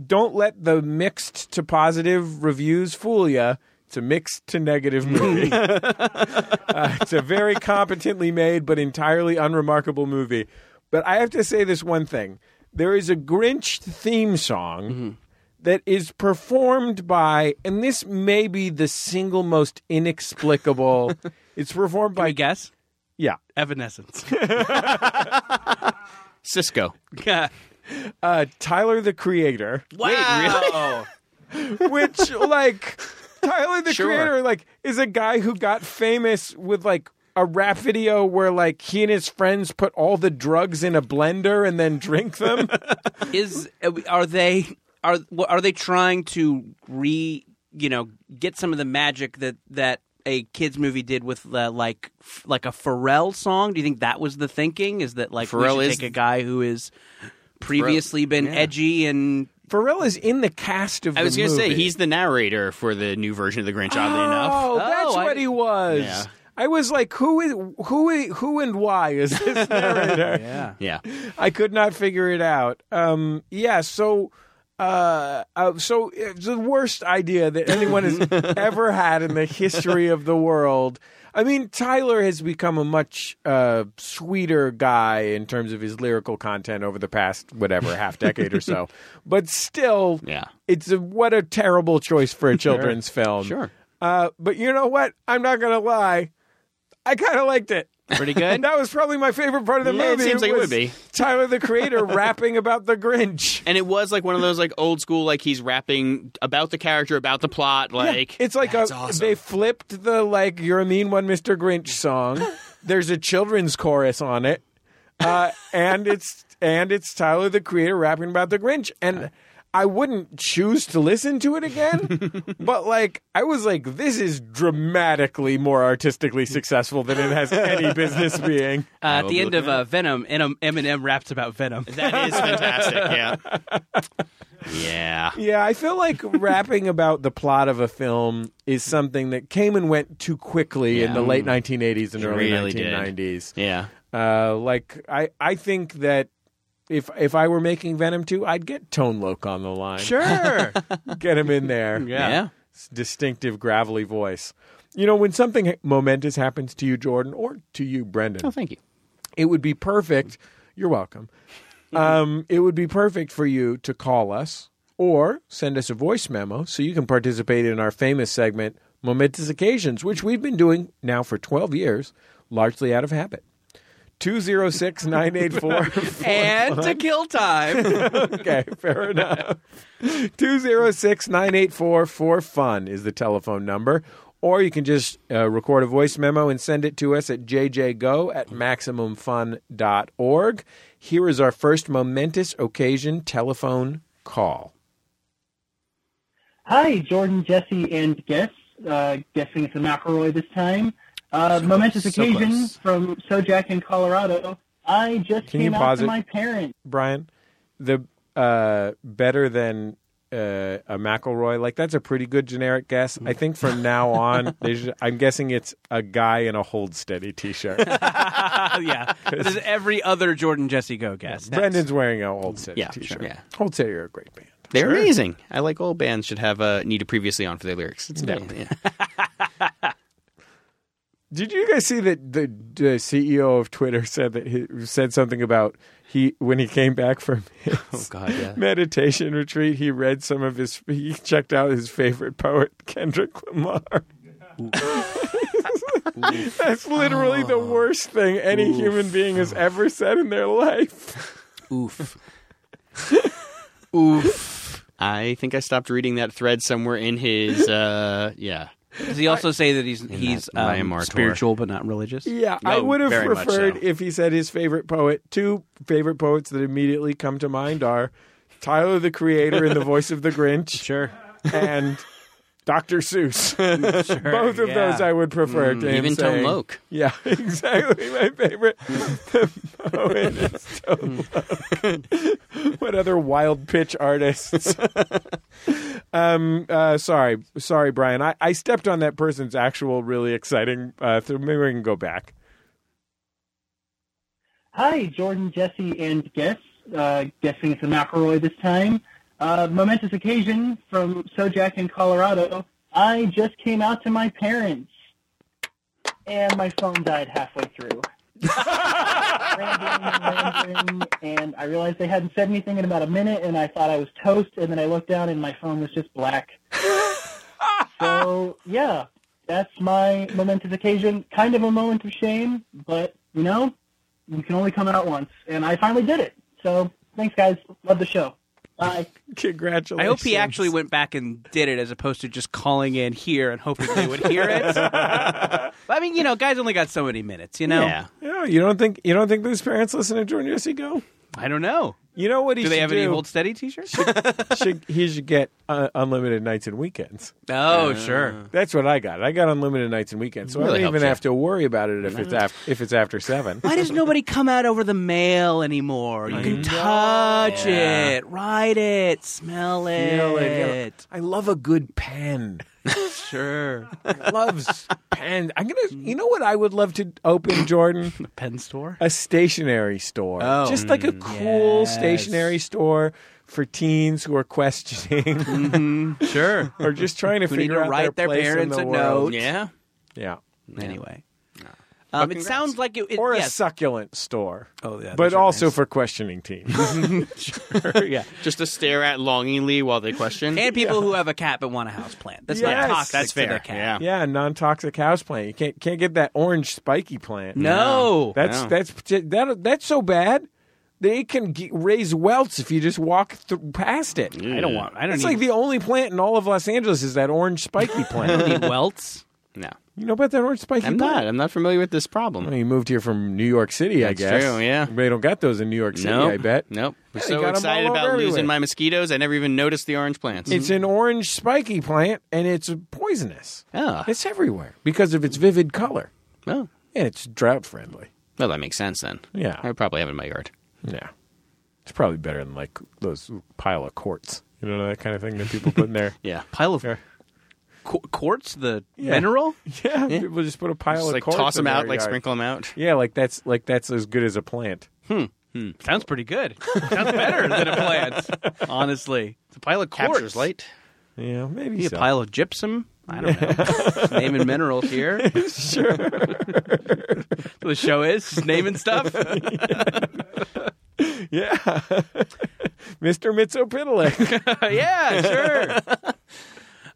B: don't let the mixed to positive reviews fool you. It's a mixed to negative movie. uh, it's a very competently made but entirely unremarkable movie. But I have to say this one thing: there is a Grinch theme song. That is performed by, and this may be the single most inexplicable. it's performed
C: Can
B: by
C: we guess?
B: yeah,
C: Evanescence.
D: Cisco.
B: uh, Tyler the Creator,
C: wow.
B: which like Tyler the
D: Sure.
B: Creator like is a guy who got famous with like a rap video where like he and his friends put all the drugs in a blender and then drink them.
C: Is are they are are they trying to re you know get some of the magic that that a kids movie did with uh, like f- like a Pharrell song? Do you think that was the thinking? Is that like
D: Pharrell
C: we should
D: is-
C: take a guy who is previously been edgy and
B: Pharrell is in the cast of the
D: I was gonna say he's the narrator for the new version of the Grinch. Oddly enough.
B: Oh, that's
C: Oh, I-
B: what he was.
D: Yeah.
B: I was like, who is who? Who and why is this narrator?
C: yeah.
D: Yeah.
B: I could not figure it out. Um, yeah, so uh, uh, so it's the worst idea that anyone has ever had in the history of the world. I mean, Tyler has become a much uh, sweeter guy in terms of his lyrical content over the past whatever half decade or so, but still,
D: Yeah.
B: it's a, what a terrible choice for a children's film.
D: Sure.
B: Uh, but you know what? I'm not gonna lie. I kind of liked it.
C: Pretty good.
B: And that was probably my favorite part of the
D: Yeah, it
B: movie.
D: seems like it would be.
B: Tyler the Creator rapping about the Grinch.
D: And it was like one of those like old school like he's rapping about the character, about the plot. Like
B: It's like a,
D: awesome.
B: they flipped the like "You're a Mean One, Mr. Grinch" song. There's a children's chorus on it, uh, and it's and it's Tyler the Creator rapping about the Grinch. And I wouldn't choose to listen to it again, but like I was like, this is dramatically more artistically successful than it has any business being.
C: Uh, at the end of uh, Venom, Eminem raps about Venom.
D: that is fantastic. Yeah. Yeah.
B: Yeah, I feel like rapping about the plot of a film is something that came and went too quickly in the late 1980s and
D: It
B: early
D: really did.
B: 1990s.
D: Yeah.
B: Uh, like I, I think that if if I were making Venom 2, I'd get Tone Loc on the line.
C: Sure.
B: Get him in there.
C: Yeah.
B: It's distinctive gravelly voice. You know, when something momentous happens to you, Jordan, or to you, Brendan,
D: Oh, thank you.
B: it would be perfect. You're welcome. Um, it would be perfect for you to call us or send us a voice memo so you can participate in our famous segment, Momentous Occasions, which we've been doing now for 12 years, largely out of habit. 206 984
C: and to kill time.
B: Okay, fair enough. 206 984 for fun is the telephone number. Or you can just uh, record a voice memo and send it to us at jjgo at maximumfun.org. Here is our first momentous occasion telephone call.
H: Hi, Jordan, Jesse, and guests. Uh, guessing it's a McElroy this time. Uh, momentous
B: so
H: occasion
B: close.
H: from Sojak in Colorado. I just
B: Can
H: came out
B: pause
H: to
B: it?
H: my parents.
B: Brian, the uh, better than uh, a McElroy. Like that's a pretty good generic guess. I think from now on, they should, I'm guessing it's a guy in a Hold Steady T-shirt.
C: yeah, this is every other Jordan Jesse Go guest.
B: Brendan's wearing a Hold Steady
D: Yeah,
B: T-shirt.
D: sure. Yeah.
B: Hold Steady are a great band.
D: They're amazing. I like all bands should have a uh, needed previously on for their lyrics. It's
B: Yeah.
D: amazing. Yeah.
B: Did you guys see that the, the CEO of Twitter said that he said something about he when he came back from his
D: Oh God, yeah.
B: meditation retreat, he read some of his he checked out his favorite poet Kendrick Lamar. That's literally the worst thing any human being has ever said in their life.
C: Oof.
D: Oof. I think I stopped reading that thread somewhere in his. Uh, yeah.
C: Does he also say that he's he's
D: that
C: um,
D: Myanmar
C: spiritual but not religious?
B: Yeah, I would have preferred
D: so.
B: if he said his favorite poet. Two favorite poets that immediately come to mind are Tyler the Creator in the voice of the Grinch.
C: Sure.
B: and Dr. Seuss. Both of
C: yeah.
B: those I would prefer to him
D: Even Tone
B: saying-
D: Loc.
B: Yeah, exactly. My favorite poet is Tone what other wild pitch artists? um, uh, sorry, sorry, Brian. I, I stepped on that person's actual really exciting. Uh, th- maybe we can go back.
H: Hi, Jordan, Jesse, and guests. Uh, guessing it's a McElroy this time. Uh, momentous occasion from Sojak in Colorado. I just came out to my parents, and my phone died halfway through. rambling and rambling, and I realized they hadn't said anything in about a minute, and I thought I was toast, and then I looked down, and my phone was just black. so, yeah, that's my momentous occasion. Kind of a moment of shame, but, you know, you can only come out once, and I finally did it. So, thanks, guys. Love the show. Bye.
B: Congratulations.
C: I hope he actually went back and did it as opposed to just calling in here and hoping they would hear it. But, I mean, you know, guys only got so many minutes, you know?
D: Yeah.
B: Yeah, you don't think you don't think those parents listen to Jordan Jesse go?
C: I don't know.
B: You know what he
C: Do they
B: should
C: have
B: do?
C: any Hold Steady t shirts?
B: should, he should get uh, unlimited nights and weekends.
C: oh, sure.
B: That's what I got. I got unlimited nights and weekends, so I don't even
D: you.
B: have to worry about it if it's after if it's after seven.
C: Why does nobody come out over the mail anymore? You can touch it, write it, smell it.
B: Feel it, yeah. I love a good pen.
C: Sure.
B: Loves pen. I'm gonna. You know what I would love to open, Jordan?
C: A pen store?
B: A stationery store.
C: Oh.
B: just like a mm. cool
C: yes.
B: stationery store for teens who are questioning mm-hmm.
C: Sure.
B: or just trying to figure
C: to
B: out
C: write
B: their,
C: their parents
B: the
C: a
B: world.
C: note.
D: Yeah.
B: Yeah.
C: Anyway. Um, it sounds like it. it
B: Or a
C: yes.
B: succulent store.
C: Oh, yeah.
B: but also
C: nice.
B: for questioning teens.
C: yeah.
D: Just to stare at longingly while they question.
C: And people who have a cat but want a house plant. That's
B: Yes.
C: not toxic
D: That's
C: to the cat.
D: Yeah.
B: yeah, non-toxic house plant. You can't can't get that orange spiky plant.
C: No.
B: That's
D: No.
B: that's that that's so bad. They can g raise welts if you just walk th- past it.
C: I don't want. I don't
B: It's
C: need,
B: like the only plant in all of Los Angeles is that orange spiky plant.
C: don't need welts.
D: No.
B: You know about that orange spiky
D: I'm not. I'm not familiar with this problem.
B: Well, you moved here from New York City, I
D: That's
B: guess.
D: true, yeah.
B: They don't got those in New York City,
D: Nope.
B: I bet.
D: Nope. I'm
B: Yeah,
D: so excited about
B: over
D: losing my mosquitoes, I never even noticed the orange plants.
B: It's an orange spiky plant, and it's poisonous.
D: oh.
B: It's everywhere because of its vivid color.
D: oh.
B: And it's drought friendly.
D: Well, that makes sense then.
B: Yeah.
D: I probably have it in my yard.
B: Yeah. It's probably better than like those pile of quartz. You know that kind of thing that people put in there.
D: Yeah.
C: Pile of
B: Yeah.
C: Qu- quartz, the
B: Yeah.
C: mineral.
B: yeah, people just put a pile
D: Just
B: of
D: like
B: quartz
D: toss them out,
B: their
D: like
B: yard.
D: sprinkle them out.
B: Yeah, like that's like that's as good as a plant. Hmm. Hmm.
C: Sounds pretty good. Sounds better than a plant. Honestly, it's a pile of quartz.
D: Captures light.
B: Yeah, maybe
C: Maybe
B: so.
C: a pile of gypsum. I don't know. Just naming minerals here.
B: sure.
C: the show is just naming stuff.
B: yeah. Mr. Mxyzptlk.
C: yeah, sure.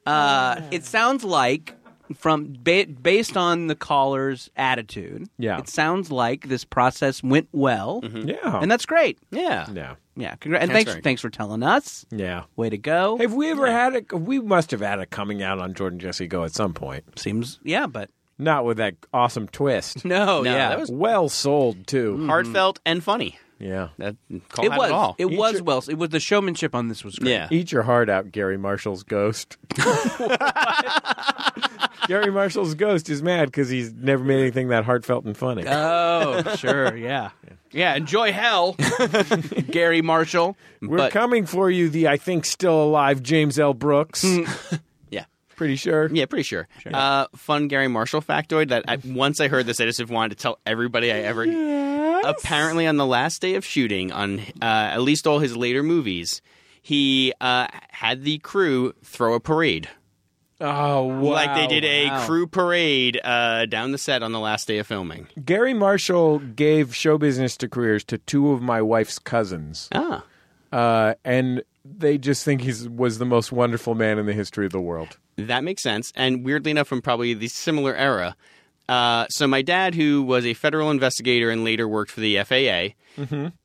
C: Uh, it sounds like from ba- based on the caller's attitude.
B: Yeah.
C: it sounds like this process went well,
B: yeah.
C: and that's great.
D: Yeah.
B: yeah.
C: Yeah, congra- and
D: That's
C: thanks
D: very
C: thanks for telling us.
B: Yeah.
C: Way to go.
B: Have we ever had a? We must have had a coming out on Jordan Jesse Go at some point.
C: Seems yeah, but
B: Not with that awesome twist.
C: no,
D: No,
C: yeah,
D: that was-
B: well sold too.
D: Heartfelt and funny.
B: Yeah.
D: That call
C: it was
D: it all.
C: it
B: Each-
C: was well. It was the showmanship on this was great.
D: yeah.
B: Eat your heart out, Garry Marshall's ghost. Garry Marshall's ghost is mad because he's never made anything that heartfelt and funny.
C: Oh, sure, yeah.
D: Yeah, enjoy hell.
C: Garry Marshall.
B: We're
D: But-
B: coming for you, the I think still alive James L. Brooks. Pretty sure.
D: Yeah, pretty sure. Uh, fun Garry Marshall factoid that I, once I heard this, I just wanted to tell everybody I ever. Apparently, on the last day of shooting, on uh, at least all his later movies, he uh, had the crew throw a parade.
B: Oh, wow.
D: Like they did a
C: wow.
D: crew parade uh, down the set on the last day of filming.
B: Garry Marshall gave show business to careers to two of my wife's cousins.
D: Ah.
B: Uh, and they just think he was the most wonderful man in the history of the world.
D: That makes sense. And weirdly enough, from probably the similar era. Uh, so my dad, who was a federal investigator and later worked for the FAA,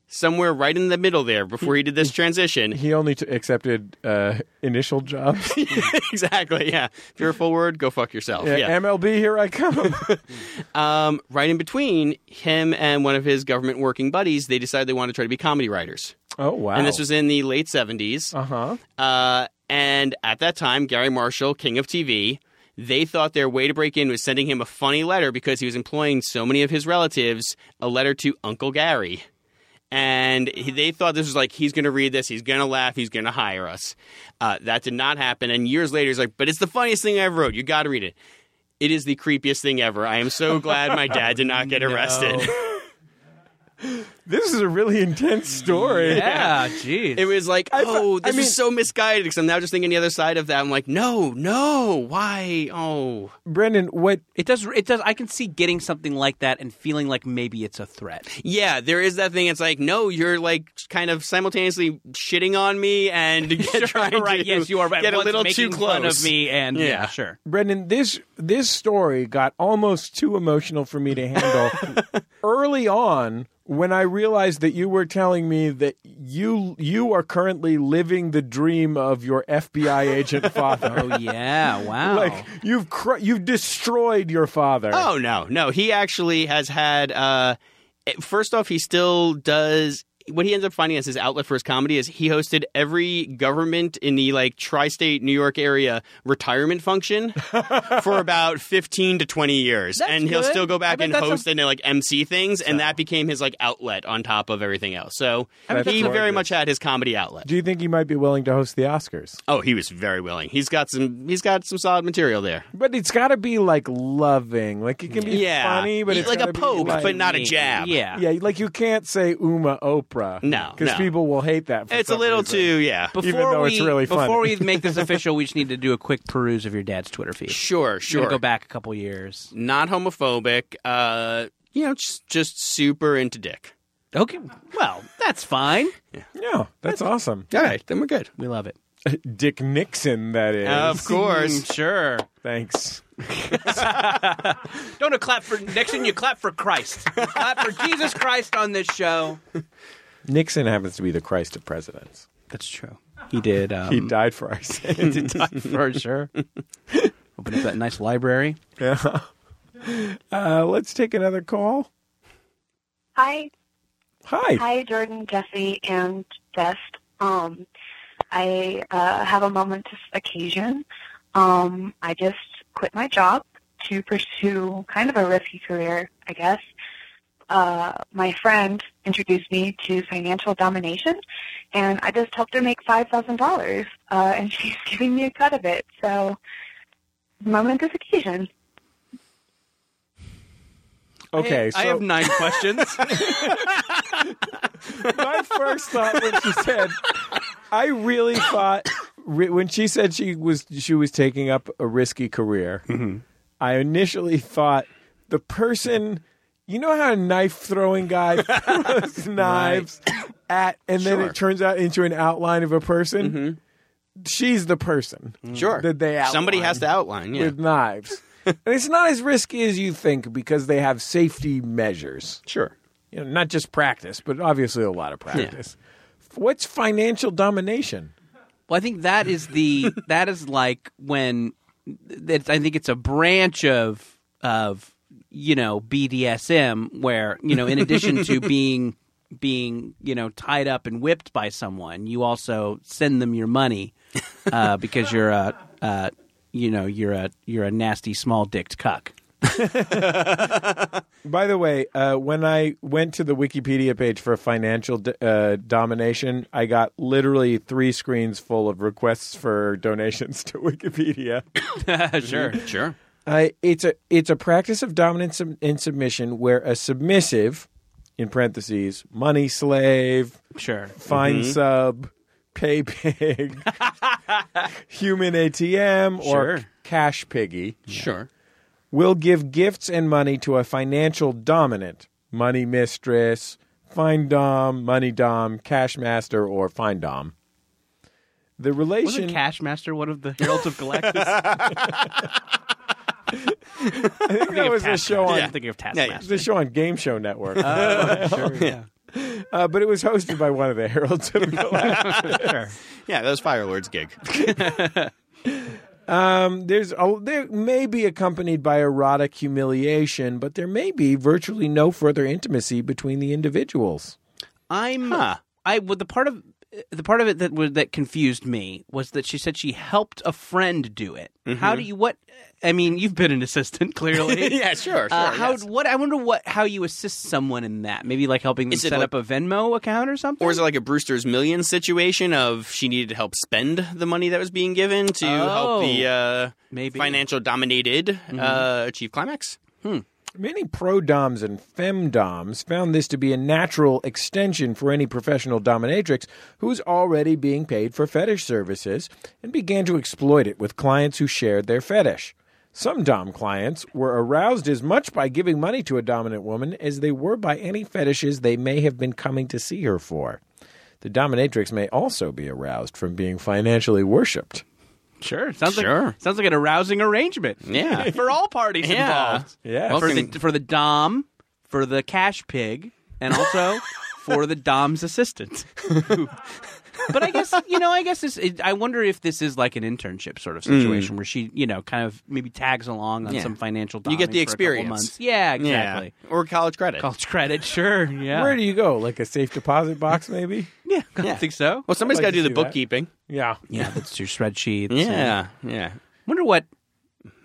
D: somewhere right in the middle there before he did this transition.
B: He only t- accepted uh, initial jobs.
D: exactly. Yeah. If you're a full word, go fuck yourself.
B: Yeah,
D: Yeah.
B: MLB, here I come.
D: Um, right in between him and one of his government working buddies, they decided they wanted to try to be comedy writers.
B: Oh, wow.
D: And this was in the late 70s.
B: Uh-huh.
D: Uh, and at that time, Garry Marshall, king of TV, they thought their way to break in was sending him a funny letter because he was employing so many of his relatives, a letter to Uncle Gary. And they thought this was like, he's going to read this, he's going to laugh, he's going to hire us. Uh, that did not happen. And years later, he's like, but it's the funniest thing I ever wrote. You got to read it. It is the creepiest thing ever. I am so glad my dad did not get arrested.
B: This is a really intense story.
C: Yeah, jeez.
D: It was like, oh,
B: thought- I
D: this
B: mean-
D: is so misguided. Because I'm now just thinking the other side of that. I'm like, no, no, why? Oh,
B: Brendan, what
C: It does. It does. I can see getting something like that and feeling like maybe it's a threat.
D: yeah. There is that thing. It's like, no, you're like kind of simultaneously shitting on me and trying
C: right.
D: to
C: Yes, you are.
D: get a little too close
C: fun of me, and yeah,
D: Yeah.
C: sure.
B: Brendan, this this story got almost too emotional for me to handle. Early on, when I realized that you were telling me that you you are currently living the dream of your FBI agent father.
C: Oh yeah. Wow.
B: Like you've cr- you've destroyed your father.
D: Oh no, no. He actually has had. Uh, first off, he still does. What he ends up finding as his outlet for his comedy is he hosted every government in the like tri-state New York area retirement function for about fifteen to twenty years,
C: That's
D: and he'll
C: good.
D: still go back and
C: that's a-
D: host and like MC things, and that became his like outlet on top of everything else. So
B: That's
D: he very much had his comedy outlet.
B: Do you think he might be willing to host the Oscars?
D: Oh, he was very willing. He's got some. He's got some solid material there.
B: But it's got to be like loving. Like it can be
D: Yeah,
B: funny, but
D: He-
B: it's
D: like
B: gotta
D: a
B: be,
D: poke,
B: like-
D: but not a jab.
C: Yeah.
B: Yeah, like you can't say Uma Oprah.
D: No,
B: because
D: no.
B: people will hate that. For
D: It's a little
B: reason.
D: too. Yeah.
C: Before
B: even though
C: we,
B: it's really funny.
C: Before we make this official, we just need to do a quick peruse of your dad's Twitter feed.
D: Sure,
C: Sure.
D: sure.
C: Go back a couple years.
D: not homophobic. Uh, you know, just just super into dick.
C: Okay. Well, that's fine.
B: Yeah, that's awesome.
D: All right, then we're good.
C: We love it.
B: Dick Nixon, that is.
D: Of course.
C: Sure.
B: Thanks.
C: Don't clap for Nixon. You clap for Christ. Clap for Jesus Christ on this show.
B: Nixon happens to be the Christ of presidents.
C: That's true. He did. Um,
B: He died for our sins.
C: he died for sure. Open up that nice library.
B: Yeah. Uh, let's take another call.
I: Hi,
B: Hi.
I: hi, Jordan, Jesse, and Best. Um, I uh, have a momentous occasion. Um, I just quit my job to pursue kind of a risky career, I guess. Uh, my friend introduced me to financial domination, and I just helped her make five thousand dollars, uh, and she's giving me a cut of it. So, momentous occasion.
B: Okay,
C: I
B: so
C: have nine questions.
B: my first thought when she said, I really thought when she said she was she was taking up a risky career. I initially thought the person, you know how a knife throwing guy throws knives at, and then
D: Sure.
B: it turns out into an outline of a person. Mm-hmm. She's the person mm.
D: Sure.
B: that they outline
D: Somebody has to outline. Yeah.
B: with knives. and it's not as risky as you think because they have safety measures
D: Sure.
B: you know, not just practice, but obviously a lot of practice. What's financial domination?
C: Well, I think that is the that is like when it's, I think it's a branch of of you know BDSM where you know in addition to being being you know tied up and whipped by someone, you also send them your money uh, because you're a uh, you know you're a you're a nasty small dicked cuck.
B: By the way, uh, when I went to the Wikipedia page for financial d- uh, domination, I got literally three screens full of requests for donations to Wikipedia.
C: sure.
D: Sure.
B: Uh, it's a it's a practice of dominance and and submission where a submissive, in parentheses, money slave,
C: Sure.
B: finsub, pay pig, human ATM, or
C: Sure.
B: cash piggy
D: Sure.
B: will give gifts and money to a financial dominant, money mistress, findom, money dom, cash master, or findom. The relation
C: Wasn't Cashmaster one of the Heralds of Galactus?
B: I think that was a show on
C: I'm thinking of
D: Yeah,
C: Taskmaster.
B: a show on Game Show Network.
C: Oh, sure, yeah.
B: Uh, but it was hosted by one of the Heralds of.
C: Sure.
D: Yeah, that was Firelord's gig.
B: Um, there's a, there may be accompanied by erotic humiliation, but there may be virtually no further intimacy between the individuals.
C: I'm I well, the part of the part of it that was, that confused me was that she said she helped a friend do it. How do you what? I mean, you've been an assistant clearly.
D: yeah, sure. sure
C: Uh, how
D: yes.
C: what I wonder what how you assist someone in that? Maybe like helping them set
D: like-
C: up a Venmo account or something.
D: Or is it like a Brewster's Million situation of she needed to help spend the money that was being given to help the uh,
C: Maybe.
D: financial dominated uh, achieve climax?
B: Many pro doms and femdoms found this to be a natural extension for any professional dominatrix who's already being paid for fetish services and began to exploit it with clients who shared their fetish. Some dom clients were aroused as much by giving money to a dominant woman as they were by any fetishes they may have been coming to see her for. The dominatrix may also be aroused from being financially worshipped.
C: Sure, sounds
D: Sure.
C: like sounds like an arousing arrangement.
D: Yeah.
C: for all parties
D: Yeah.
C: involved.
B: Yeah.
D: Well,
C: for
D: can-
C: the for the dom, for the cash pig, and also for the dom's assistant. but I guess you know, I guess this. It, I wonder if this is like an internship sort of mm. situation where she, you know, kind of maybe tags along on
D: Yeah.
C: some financial.
D: You get the
C: for a couple
D: experience.
C: Yeah, exactly.
D: Yeah. Or college credit.
C: College credit, sure. Yeah,
B: Where do you go? Like a safe deposit box, maybe?
C: yeah, I
D: Yeah.
C: think so.
D: Well, somebody's
B: I'd
D: got to do the
B: see that.
D: bookkeeping.
B: Yeah.
C: Yeah, that's your spreadsheets. and-
D: Yeah, yeah.
C: Wonder what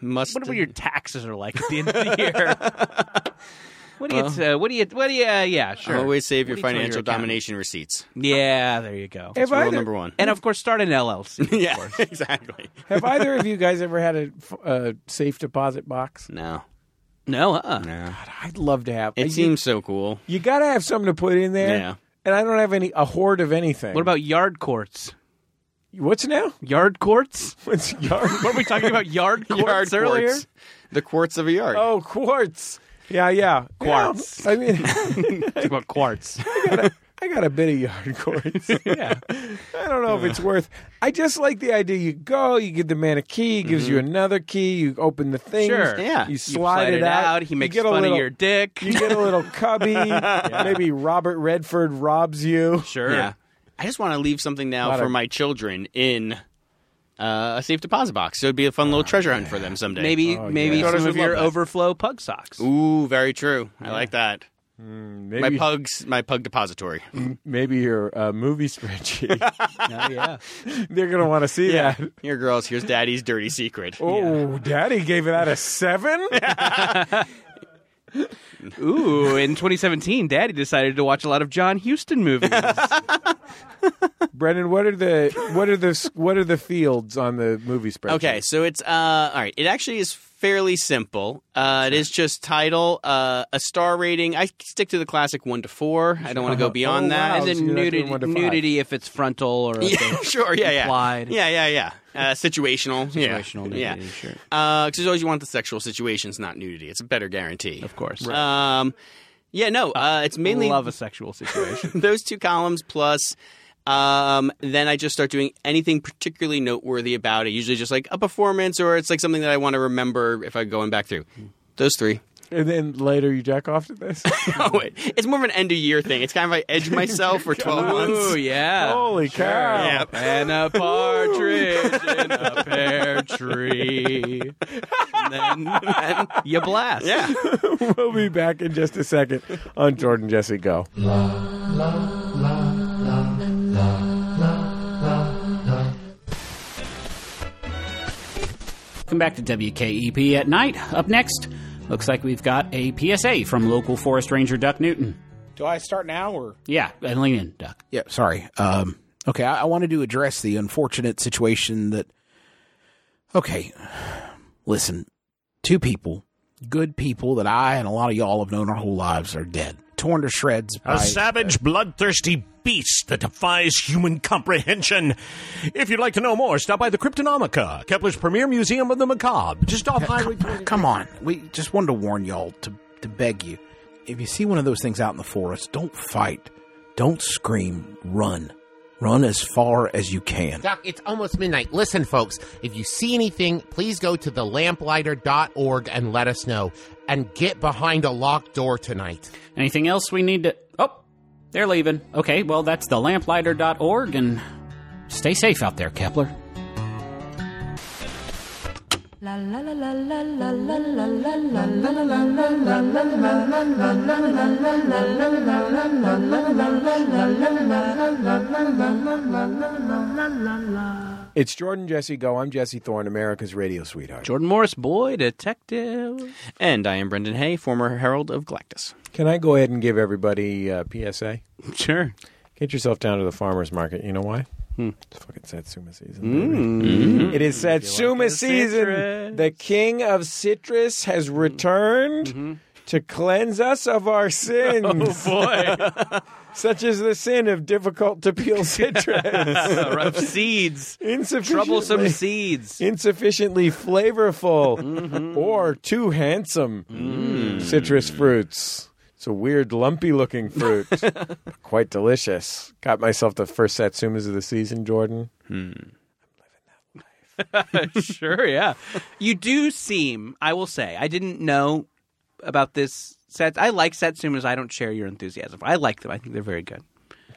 D: Must.
C: wonder what your taxes are like at the end of the year. What do you? uh, what do you? What do you? Uh, yeah, sure.
D: Always save your
C: you
D: financial
C: accountant?
D: domination receipts.
C: Yeah, there you go.
B: Have
D: Rule
B: either,
D: number one.
C: And of course, start an LLC.
D: yeah,
C: course.
D: exactly.
B: have either of you guys ever had a safe deposit box?
D: No,
C: No, uh-uh.
D: no.
B: I'd love to have.
D: It
B: you,
D: seems so cool.
B: you got to have something to put in there.
D: Yeah.
B: And I don't have any a hoard of anything.
C: What about yard courts?
B: what's now?
C: Yard courts?
B: What's yard?
C: What were we talking about? Yard courts
D: Yard
C: earlier?
D: quartz. The quartz of a yard.
B: oh, quartz. Yeah, yeah.
C: Quartz.
B: Yeah, I mean,
C: Talking about quartz.
B: I got a bit of yard quartz.
C: yeah.
B: I don't know if it's worth. I just like the idea. You go, you give the man a key, he gives you mm-hmm. another key, you open the thing,
C: Sure.
D: Yeah.
B: you
C: You
B: slide, it out,
C: He makes
B: get a
C: fun
B: little,
C: of your dick.
B: You get a little cubby. Maybe Robert Redford robs you.
C: sure.
D: Yeah. I just want to leave something now for
B: of-
D: my children in uh, a safe deposit box. So it'd be a fun little treasure hunt for them someday.
C: Maybe
B: Oh,
C: maybe
B: yeah.
D: Daughters
C: some of
D: would
C: your
D: love that.
C: overflow pug socks.
D: Ooh, very true. I like that.
B: Maybe,
D: My pugs, my pug depository.
B: maybe your uh, movie spreadsheet.
C: Oh, yeah.
B: They're gonna want to see that.
D: Here, girls. Here's Daddy's dirty secret.
B: Oh, Daddy gave it out a seven.
C: Ooh, in 2017, Daddy decided to watch a lot of John Huston movies.
B: Brendan, what are the what are the what are the fields on the movie spreadsheet?
D: Okay, so it's uh, all right. It actually is fairly simple. Uh, it is just title, uh, a star rating. I stick to the classic one to four. I don't want to go beyond
B: Oh,
D: that.
B: wow.
C: As
B: so
C: in
B: you're not doing
C: nudity,
B: one to five.
C: nudity if it's frontal or if
D: Yeah, sure. Yeah, yeah.
C: implied.
D: Yeah, yeah, yeah. Uh, situational.
C: Situational
D: yeah.
C: nudity, sure.
D: Yeah. Because always you want the sexual situations, not nudity. It's a better guarantee.
C: Of course.
D: Um, yeah, no. Uh, it's mainly
C: Love a sexual situation.
D: those two columns plus. Um, then I just start doing anything particularly noteworthy about it. Usually just like a performance or it's like something that I want to remember if I'm going back through. Those three.
B: And then later you jack off to this.
D: Oh, wait. It's more of an end of year thing. It's kind of like edge myself for 12 months.
C: Ooh, yeah.
B: Holy cow!
D: Yep.
C: And a partridge in a pear tree. And then, then you blast.
D: Yeah.
B: we'll be back in just a second on Jordan Jesse Go.
J: Welcome back to WKEP at night. Up next, looks like we've got a PSA from local forest ranger Duck Newton.
K: Do I start now or?
J: Yeah, and lean in, Duck.
K: Yeah, sorry. Um, okay, I, I wanted to address the unfortunate situation that. Okay, listen, two people, good people that I and a lot of y'all have known our whole lives are dead, torn to shreds by
L: A savage, bloodthirsty beast that defies human comprehension. If you'd like to know more, stop by the Cryptonomica, Kepler's premier museum of the macabre, just off Highway 20.
K: Come on, we just wanted to warn y'all to to beg you. If you see one of those things out in the forest, don't fight, don't scream, run, run as far as you can.
M: Doc, it's almost midnight. Listen, folks, if you see anything, please go to thelamplighter.org and let us know. And get behind a locked door tonight.
J: Anything else we need to. Oh, they're leaving. Okay, well, that's thelamplighter.org, and stay safe out there, Kepler.
B: It's Jordan Jesse Go. I'm Jesse Thorne, America's radio sweetheart.
C: Jordan Morris, boy detective.
D: And I am Brendan Hay, former Herald of Galactus.
B: Can I go ahead and give everybody uh, PSA?
C: Sure.
B: Get yourself down to the farmer's market. You know why?
C: Hmm.
B: It's fucking Satsuma season. baby. Hmm. Mm-hmm. It is Satsuma
C: a
B: season.
C: citrus.
B: The king of citrus has hmm. returned mm-hmm. to cleanse us of our oh, sins.
C: Oh boy,
B: such as the sin of difficult to peel citrus.
C: rough seeds,
B: Insufficiently,
C: troublesome seeds.
B: insufficiently flavorful, mm-hmm. or too handsome mm. citrus fruits. It's a weird, lumpy looking fruit. Quite delicious. Got myself the first Satsumas of the season, Jordan. Hmm.
C: sure, yeah. You do seem, I will say, I didn't know about this set. I like Satsumas. I don't share your enthusiasm. I like them. I think they're very good.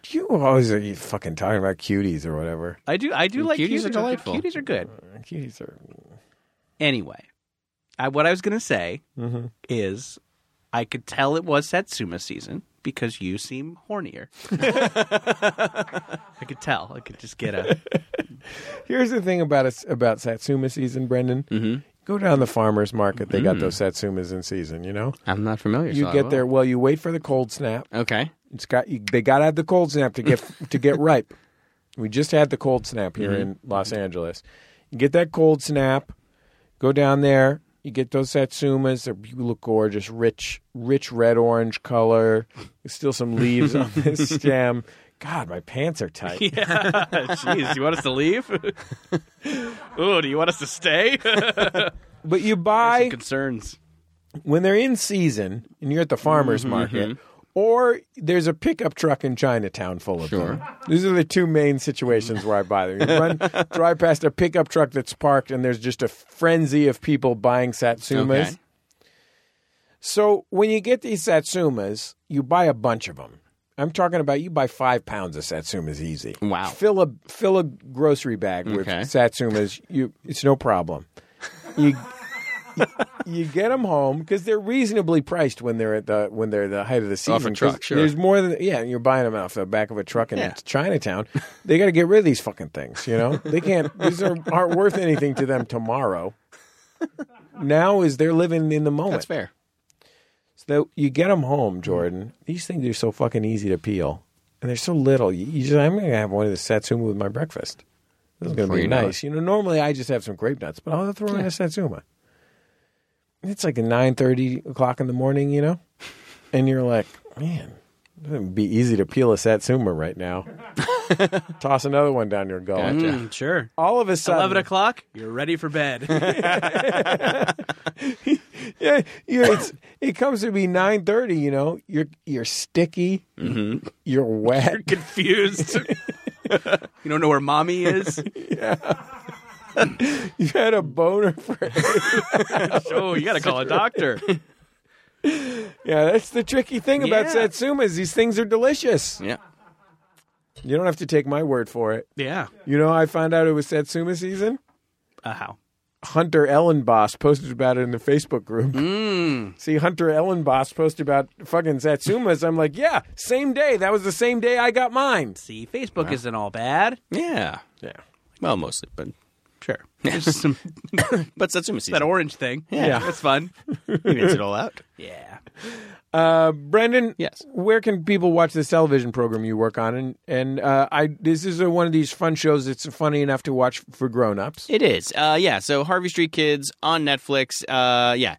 B: You always are you fucking talking about cuties or whatever.
C: I do. I do mm, like
D: cuties
C: cuties.
D: are delightful.
C: Cuties are good.
B: Uh, cuties are.
C: Anyway, I, what I was going to say
B: Mhm.
C: is, I could tell it was Satsuma season because you seem hornier. I could tell. I could just get a.
B: Here's the thing about us about Satsuma season, Brendan. Mm-hmm. Go down the farmers market. They got
D: Mm.
B: those Satsumas in season. You know.
D: I'm not familiar.
B: You
D: so I
B: get
D: will.
B: there. Well, you wait for the cold snap.
D: Okay.
B: It's got. You, they got to have the cold snap to get to get ripe. We just had the cold snap here in Los Angeles. You get that cold snap. Go down there. You get those satsumas. They're, you look gorgeous, rich, rich red orange color. There's still some leaves on this stem. God, my pants are tight.
C: Yeah. Jeez, you want us to leave? oh, do you want us to stay?
B: But you buy
C: concerns
B: when they're in season and you're at the farmers
C: Mhm.
B: market, or there's a pickup truck in Chinatown full of them. These are the two main situations where I buy them. You run, drive past a pickup truck that's parked, and there's just a frenzy of people buying satsumas.
D: Okay.
B: So when you get these satsumas, you buy a bunch of them. I'm talking about you buy five pounds of satsumas easy.
D: Wow.
B: Fill a fill a grocery bag with
D: Okay.
B: satsumas. You it's no problem. You you get them home because they're reasonably priced when they're at the when they're the height of the season.
D: Off a truck, sure.
B: There's more than yeah. You're buying them off the back of a truck in
D: Yeah.
B: Chinatown. They got to get rid of these fucking things. You know they can't. These are, aren't worth anything to them tomorrow. Now is they're living in the moment.
D: That's fair.
B: So you get them home, Jordan. These things are so fucking easy to peel, and they're so little. You, you just, I'm going to have one of the satsuma with my breakfast. This is going to
D: Before
B: be
D: you know
B: nice. You know, normally I just have some grape nuts, but I'll throw in a satsuma. It's like a nine thirty o'clock in the morning, you know, and you're like, man, it would be easy to peel a satsuma right now. Toss another one down your gullet.
C: Mm, sure.
B: All of a sudden,
C: Eleven o'clock. You're ready for bed.
B: yeah, you're, it's, it comes to be nine thirty. You know, you're you're sticky, you're wet,
C: You're confused. you don't know where mommy is.
B: You've had a boner for
C: oh, you got to call a doctor.
B: Yeah, that's the tricky thing about
C: Yeah.
B: satsumas. These things are delicious.
D: Yeah.
B: You don't have to take my word for it.
C: Yeah.
B: You know, I found out it was satsuma season.
C: Uh, how?
B: Hunter Ellenboss posted about it in the Facebook group.
C: Mm.
B: See, Hunter Ellenboss posted about fucking satsumas. I'm like, yeah, same day. That was the same day I got mine.
C: See, Facebook isn't all bad.
D: Yeah.
B: Yeah.
D: Well, mostly, but
C: Sure. There's some
D: but Satsuma season.
C: that orange thing.
B: Yeah.
C: that's fun.
D: He knits it all out.
C: Yeah.
B: Uh, Brendan,
D: Yes.
B: where can people watch this television program you work on? And and uh, I this is a, one of these fun shows that's funny enough to watch for grown-ups.
D: It is. Uh, yeah. So Harvey Street Kids on Netflix. Uh, yeah.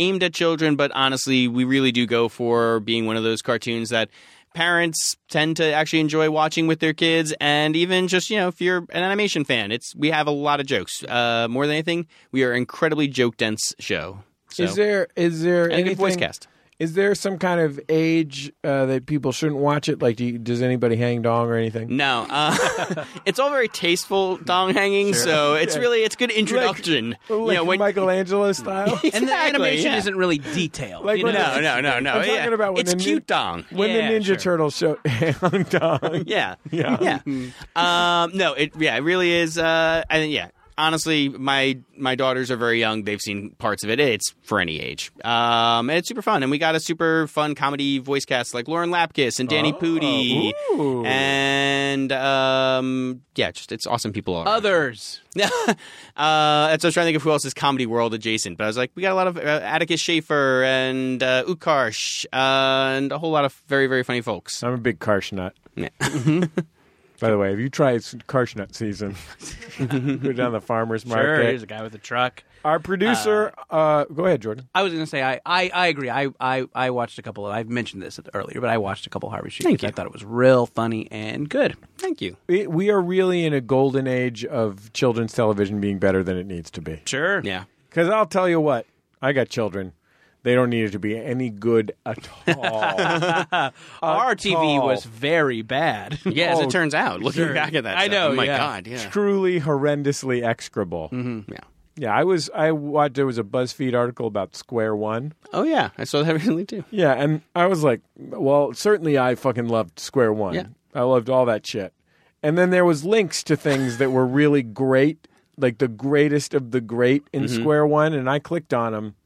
D: Aimed at children, but honestly, we really do go for being one of those cartoons that parents tend to actually enjoy watching with their kids, and even just you know, if you're an animation fan, it's we have a lot of jokes. Uh, more than anything, we are incredibly joke dense show. So,
B: Is there is there anything,
D: voice cast?
B: Is there some kind of age uh, that people shouldn't watch it? Like, do you, does anybody hang dong or anything?
D: No, uh, it's all very tasteful dong hanging. So it's
B: Yeah.
D: really it's good introduction.
B: Like
D: you know, when
B: Michelangelo style.
C: And the animation
D: yeah.
C: isn't really detailed.
B: Like
C: you know?
D: no, no, no, no.
B: I'm talking about when
D: it's
B: the
D: cute
B: nin-
D: dong.
B: when
C: Yeah,
B: the Ninja
C: sure.
B: Turtles show hang dong.
D: Yeah,
B: Yeah.
D: yeah. um, no, it yeah, it really is. Uh, I think yeah. Honestly, my my daughters are very young. They've seen parts of it. It's for any age, um, and it's super fun. And we got a super fun comedy voice cast like Lauren Lapkus and Danny Pudi,
B: Ooh.
D: and um, yeah, just it's awesome people. All around.
C: Others.
D: uh, that's what I was trying to think of who else is comedy world adjacent. But I was like, we got a lot of uh, Atticus Shaffer and uh, Utkarsh uh, and a whole lot of very very funny folks.
B: I'm a big Karsh nut.
D: Yeah.
B: By the way, have you tried Karsh nut season? Go down the farmer's market.
C: Sure,
B: market.
C: here's a guy with a truck.
B: Our producer, uh, go ahead, Jordan.
C: I was going to say I, I, I agree. I, I, I watched a couple of. I've mentioned this earlier, but I watched a couple of Harvey Street.
D: Thank you.
C: I thought it was real funny and good.
D: Thank you.
B: We, we are really in a golden age of children's television being better than it needs to be.
C: Sure.
D: Yeah.
B: Because I'll tell you what, I got children. They don't need it to be any good at all.
C: Our
B: At
C: TV
B: all.
C: was very bad.
D: Yeah, as
B: Oh,
D: it turns out, looking
C: sure.
D: back at that,
C: I
D: stuff,
C: know,
D: Oh my
C: yeah.
D: God, yeah,
B: truly horrendously execrable.
D: yeah.
B: Yeah, I was. I watched. There was a BuzzFeed article about Square One.
D: Oh yeah, I saw that recently too.
B: Yeah, and I was like, well, certainly I fucking loved Square One.
D: Yeah.
B: I loved all that shit. And then there was links to things that were really great, like the greatest of the great in
D: Mm-hmm.
B: Square One, and I clicked on them.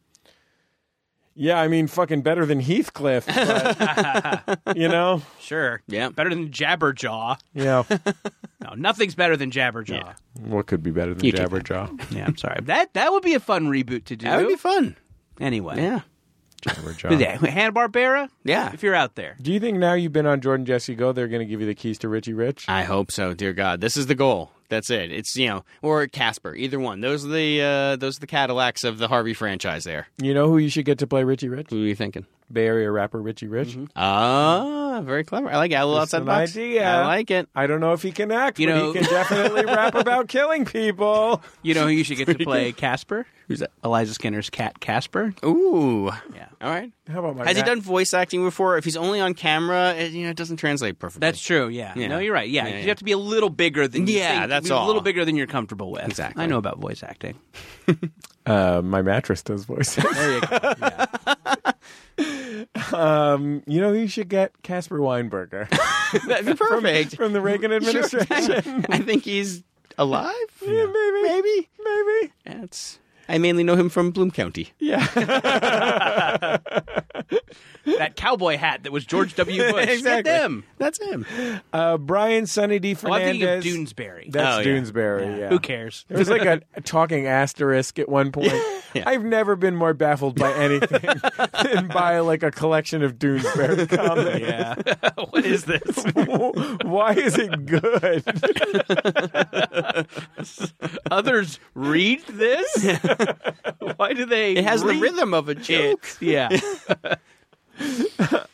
B: Yeah, I mean, fucking better than Heathcliff, but, you know.
C: Sure.
D: Yeah.
C: Better than Jabberjaw.
B: Yeah,
C: No, nothing's better than Jabberjaw.
B: what could be better than
D: You take
B: Jabberjaw?
C: Yeah, I'm sorry. That that would be a fun reboot to do.
D: That would be fun.
C: Anyway.
D: Yeah,
C: But
B: Jabberjaw.
C: yeah, Hanna Barbera.
D: yeah.
C: If you're out there.
B: Do you think now you've been on Jordan Jesse Go, they're going to give you the keys to Richie Rich?
D: I hope so. Dear God, this is the goal. That's it. It's you know, or Casper, either one. Those are the uh, those are the Cadillacs of the Harvey franchise. There.
B: You know who you should get to play Richie Rich?
D: Who are you thinking?
B: Bay Area rapper Richie Rich.
D: Ah, very clever. I like it. A little
B: Just
D: outside
B: an
D: box.
B: idea.
D: I like it.
B: I don't know if he can act,
C: You
B: but
C: know-
B: he can definitely rap about killing people.
C: You know who you should get to play Casper?
D: Who's that?
C: Eliza Skinner's cat Casper.
D: Ooh.
C: Yeah.
D: All right.
B: How about my
D: Has he
B: rat-
D: done voice acting before? If he's only on camera, it, you know, it doesn't translate perfectly.
C: That's true. Yeah.
D: Yeah.
C: No, you're right. Yeah.
D: Yeah,
C: You
D: yeah.
C: have to be a little bigger than you
D: Yeah,
C: think-
D: that's
C: a
D: all.
C: little bigger than you're comfortable with.
D: Exactly.
C: I know about voice acting.
B: Uh, my mattress does voices.
C: There you go.
B: Um, you know you should get? Casper Weinberger
D: That'd be perfect.
B: from the Reagan administration.
D: I think he's alive.
B: yeah, maybe,
D: Maybe.
B: maybe.
D: That's. I mainly know him from Bloom County.
B: Yeah.
C: that cowboy hat that was George W. Bush.
D: Exactly.
C: Get them.
D: That's him.
B: Uh, Brian Sunny D.
C: Oh, I'm thinking of
B: Fernandez.
C: Doonesbury.
B: That's
D: Oh, yeah.
B: Doonesbury. Yeah.
C: Who cares?
B: There was like a, a talking asterisk at one point.
D: Yeah.
B: I've never been more baffled by anything than by like a collection of Doonesbury comics.
C: Yeah. what is this?
B: Why is it good?
C: Others read this? Why do they?
D: It has the rhythm of a joke.
C: it? Yeah.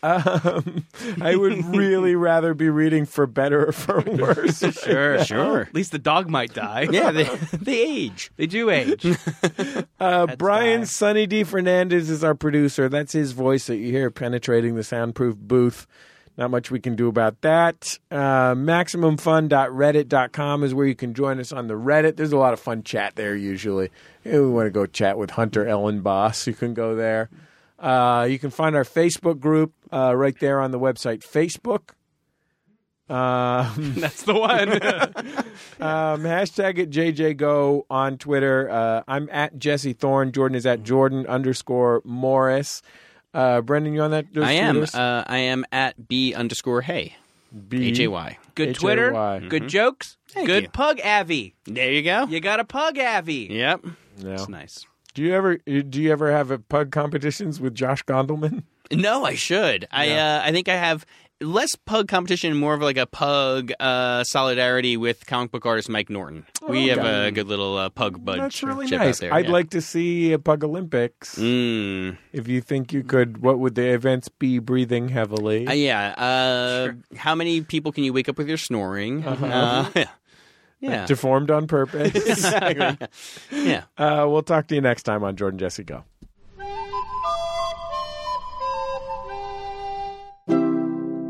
B: Um, I would really rather be reading for better or for worse.
C: Sure.
D: Sure.
C: At least the dog might die.
D: Yeah, they, they age.
C: They do age.
B: Uh, Brian
C: nice.
B: Sunny D. Fernandez is our producer. That's his voice that you hear penetrating the soundproof booth. Not much we can do about that. Uh, MaximumFun.reddit.com is where you can join us on the Reddit. There's a lot of fun chat there usually. If we want to go chat with Hunter Ellen Boss, you can go there. Uh, you can find our Facebook group uh, right there on the website Facebook. Um,
C: That's the one.
B: um, hashtag it JJGo on Twitter. Uh, I'm at Jesse Thorne. Jordan is at Jordan underscore Morris. Uh, Brendan, you on that? those
D: I am. Uh, I am at b underscore hay.
B: B
D: H A Y.
C: Good
B: H A
C: Twitter,
B: Y.
C: good jokes,
D: Thank
C: good
D: you.
C: pug avy.
D: There you go.
C: You got a pug avy.
D: Yep.
B: Yeah.
C: It's nice.
B: Do you ever do you ever have a pug competitions with Josh Gondelman?
D: No, I should. I uh, I think I have less pug competition, more of like a pug uh, solidarity with comic book artist Mike Norton. we have
B: Okay.
D: a good little uh, pug bud
B: That's really
D: chip
B: nice.
D: there.
B: I'd
D: yeah.
B: like to see a pug Olympics.
D: Mm.
B: If you think you could, what would the events be? Breathing heavily.
D: Uh, yeah. Uh, How many people can you wake up with your snoring?
B: Uh-huh.
D: Uh, yeah. Yeah.
B: Deformed on purpose.
D: Exactly. Yeah.
B: Uh, we'll talk to you next time on Jordan Jesse Go.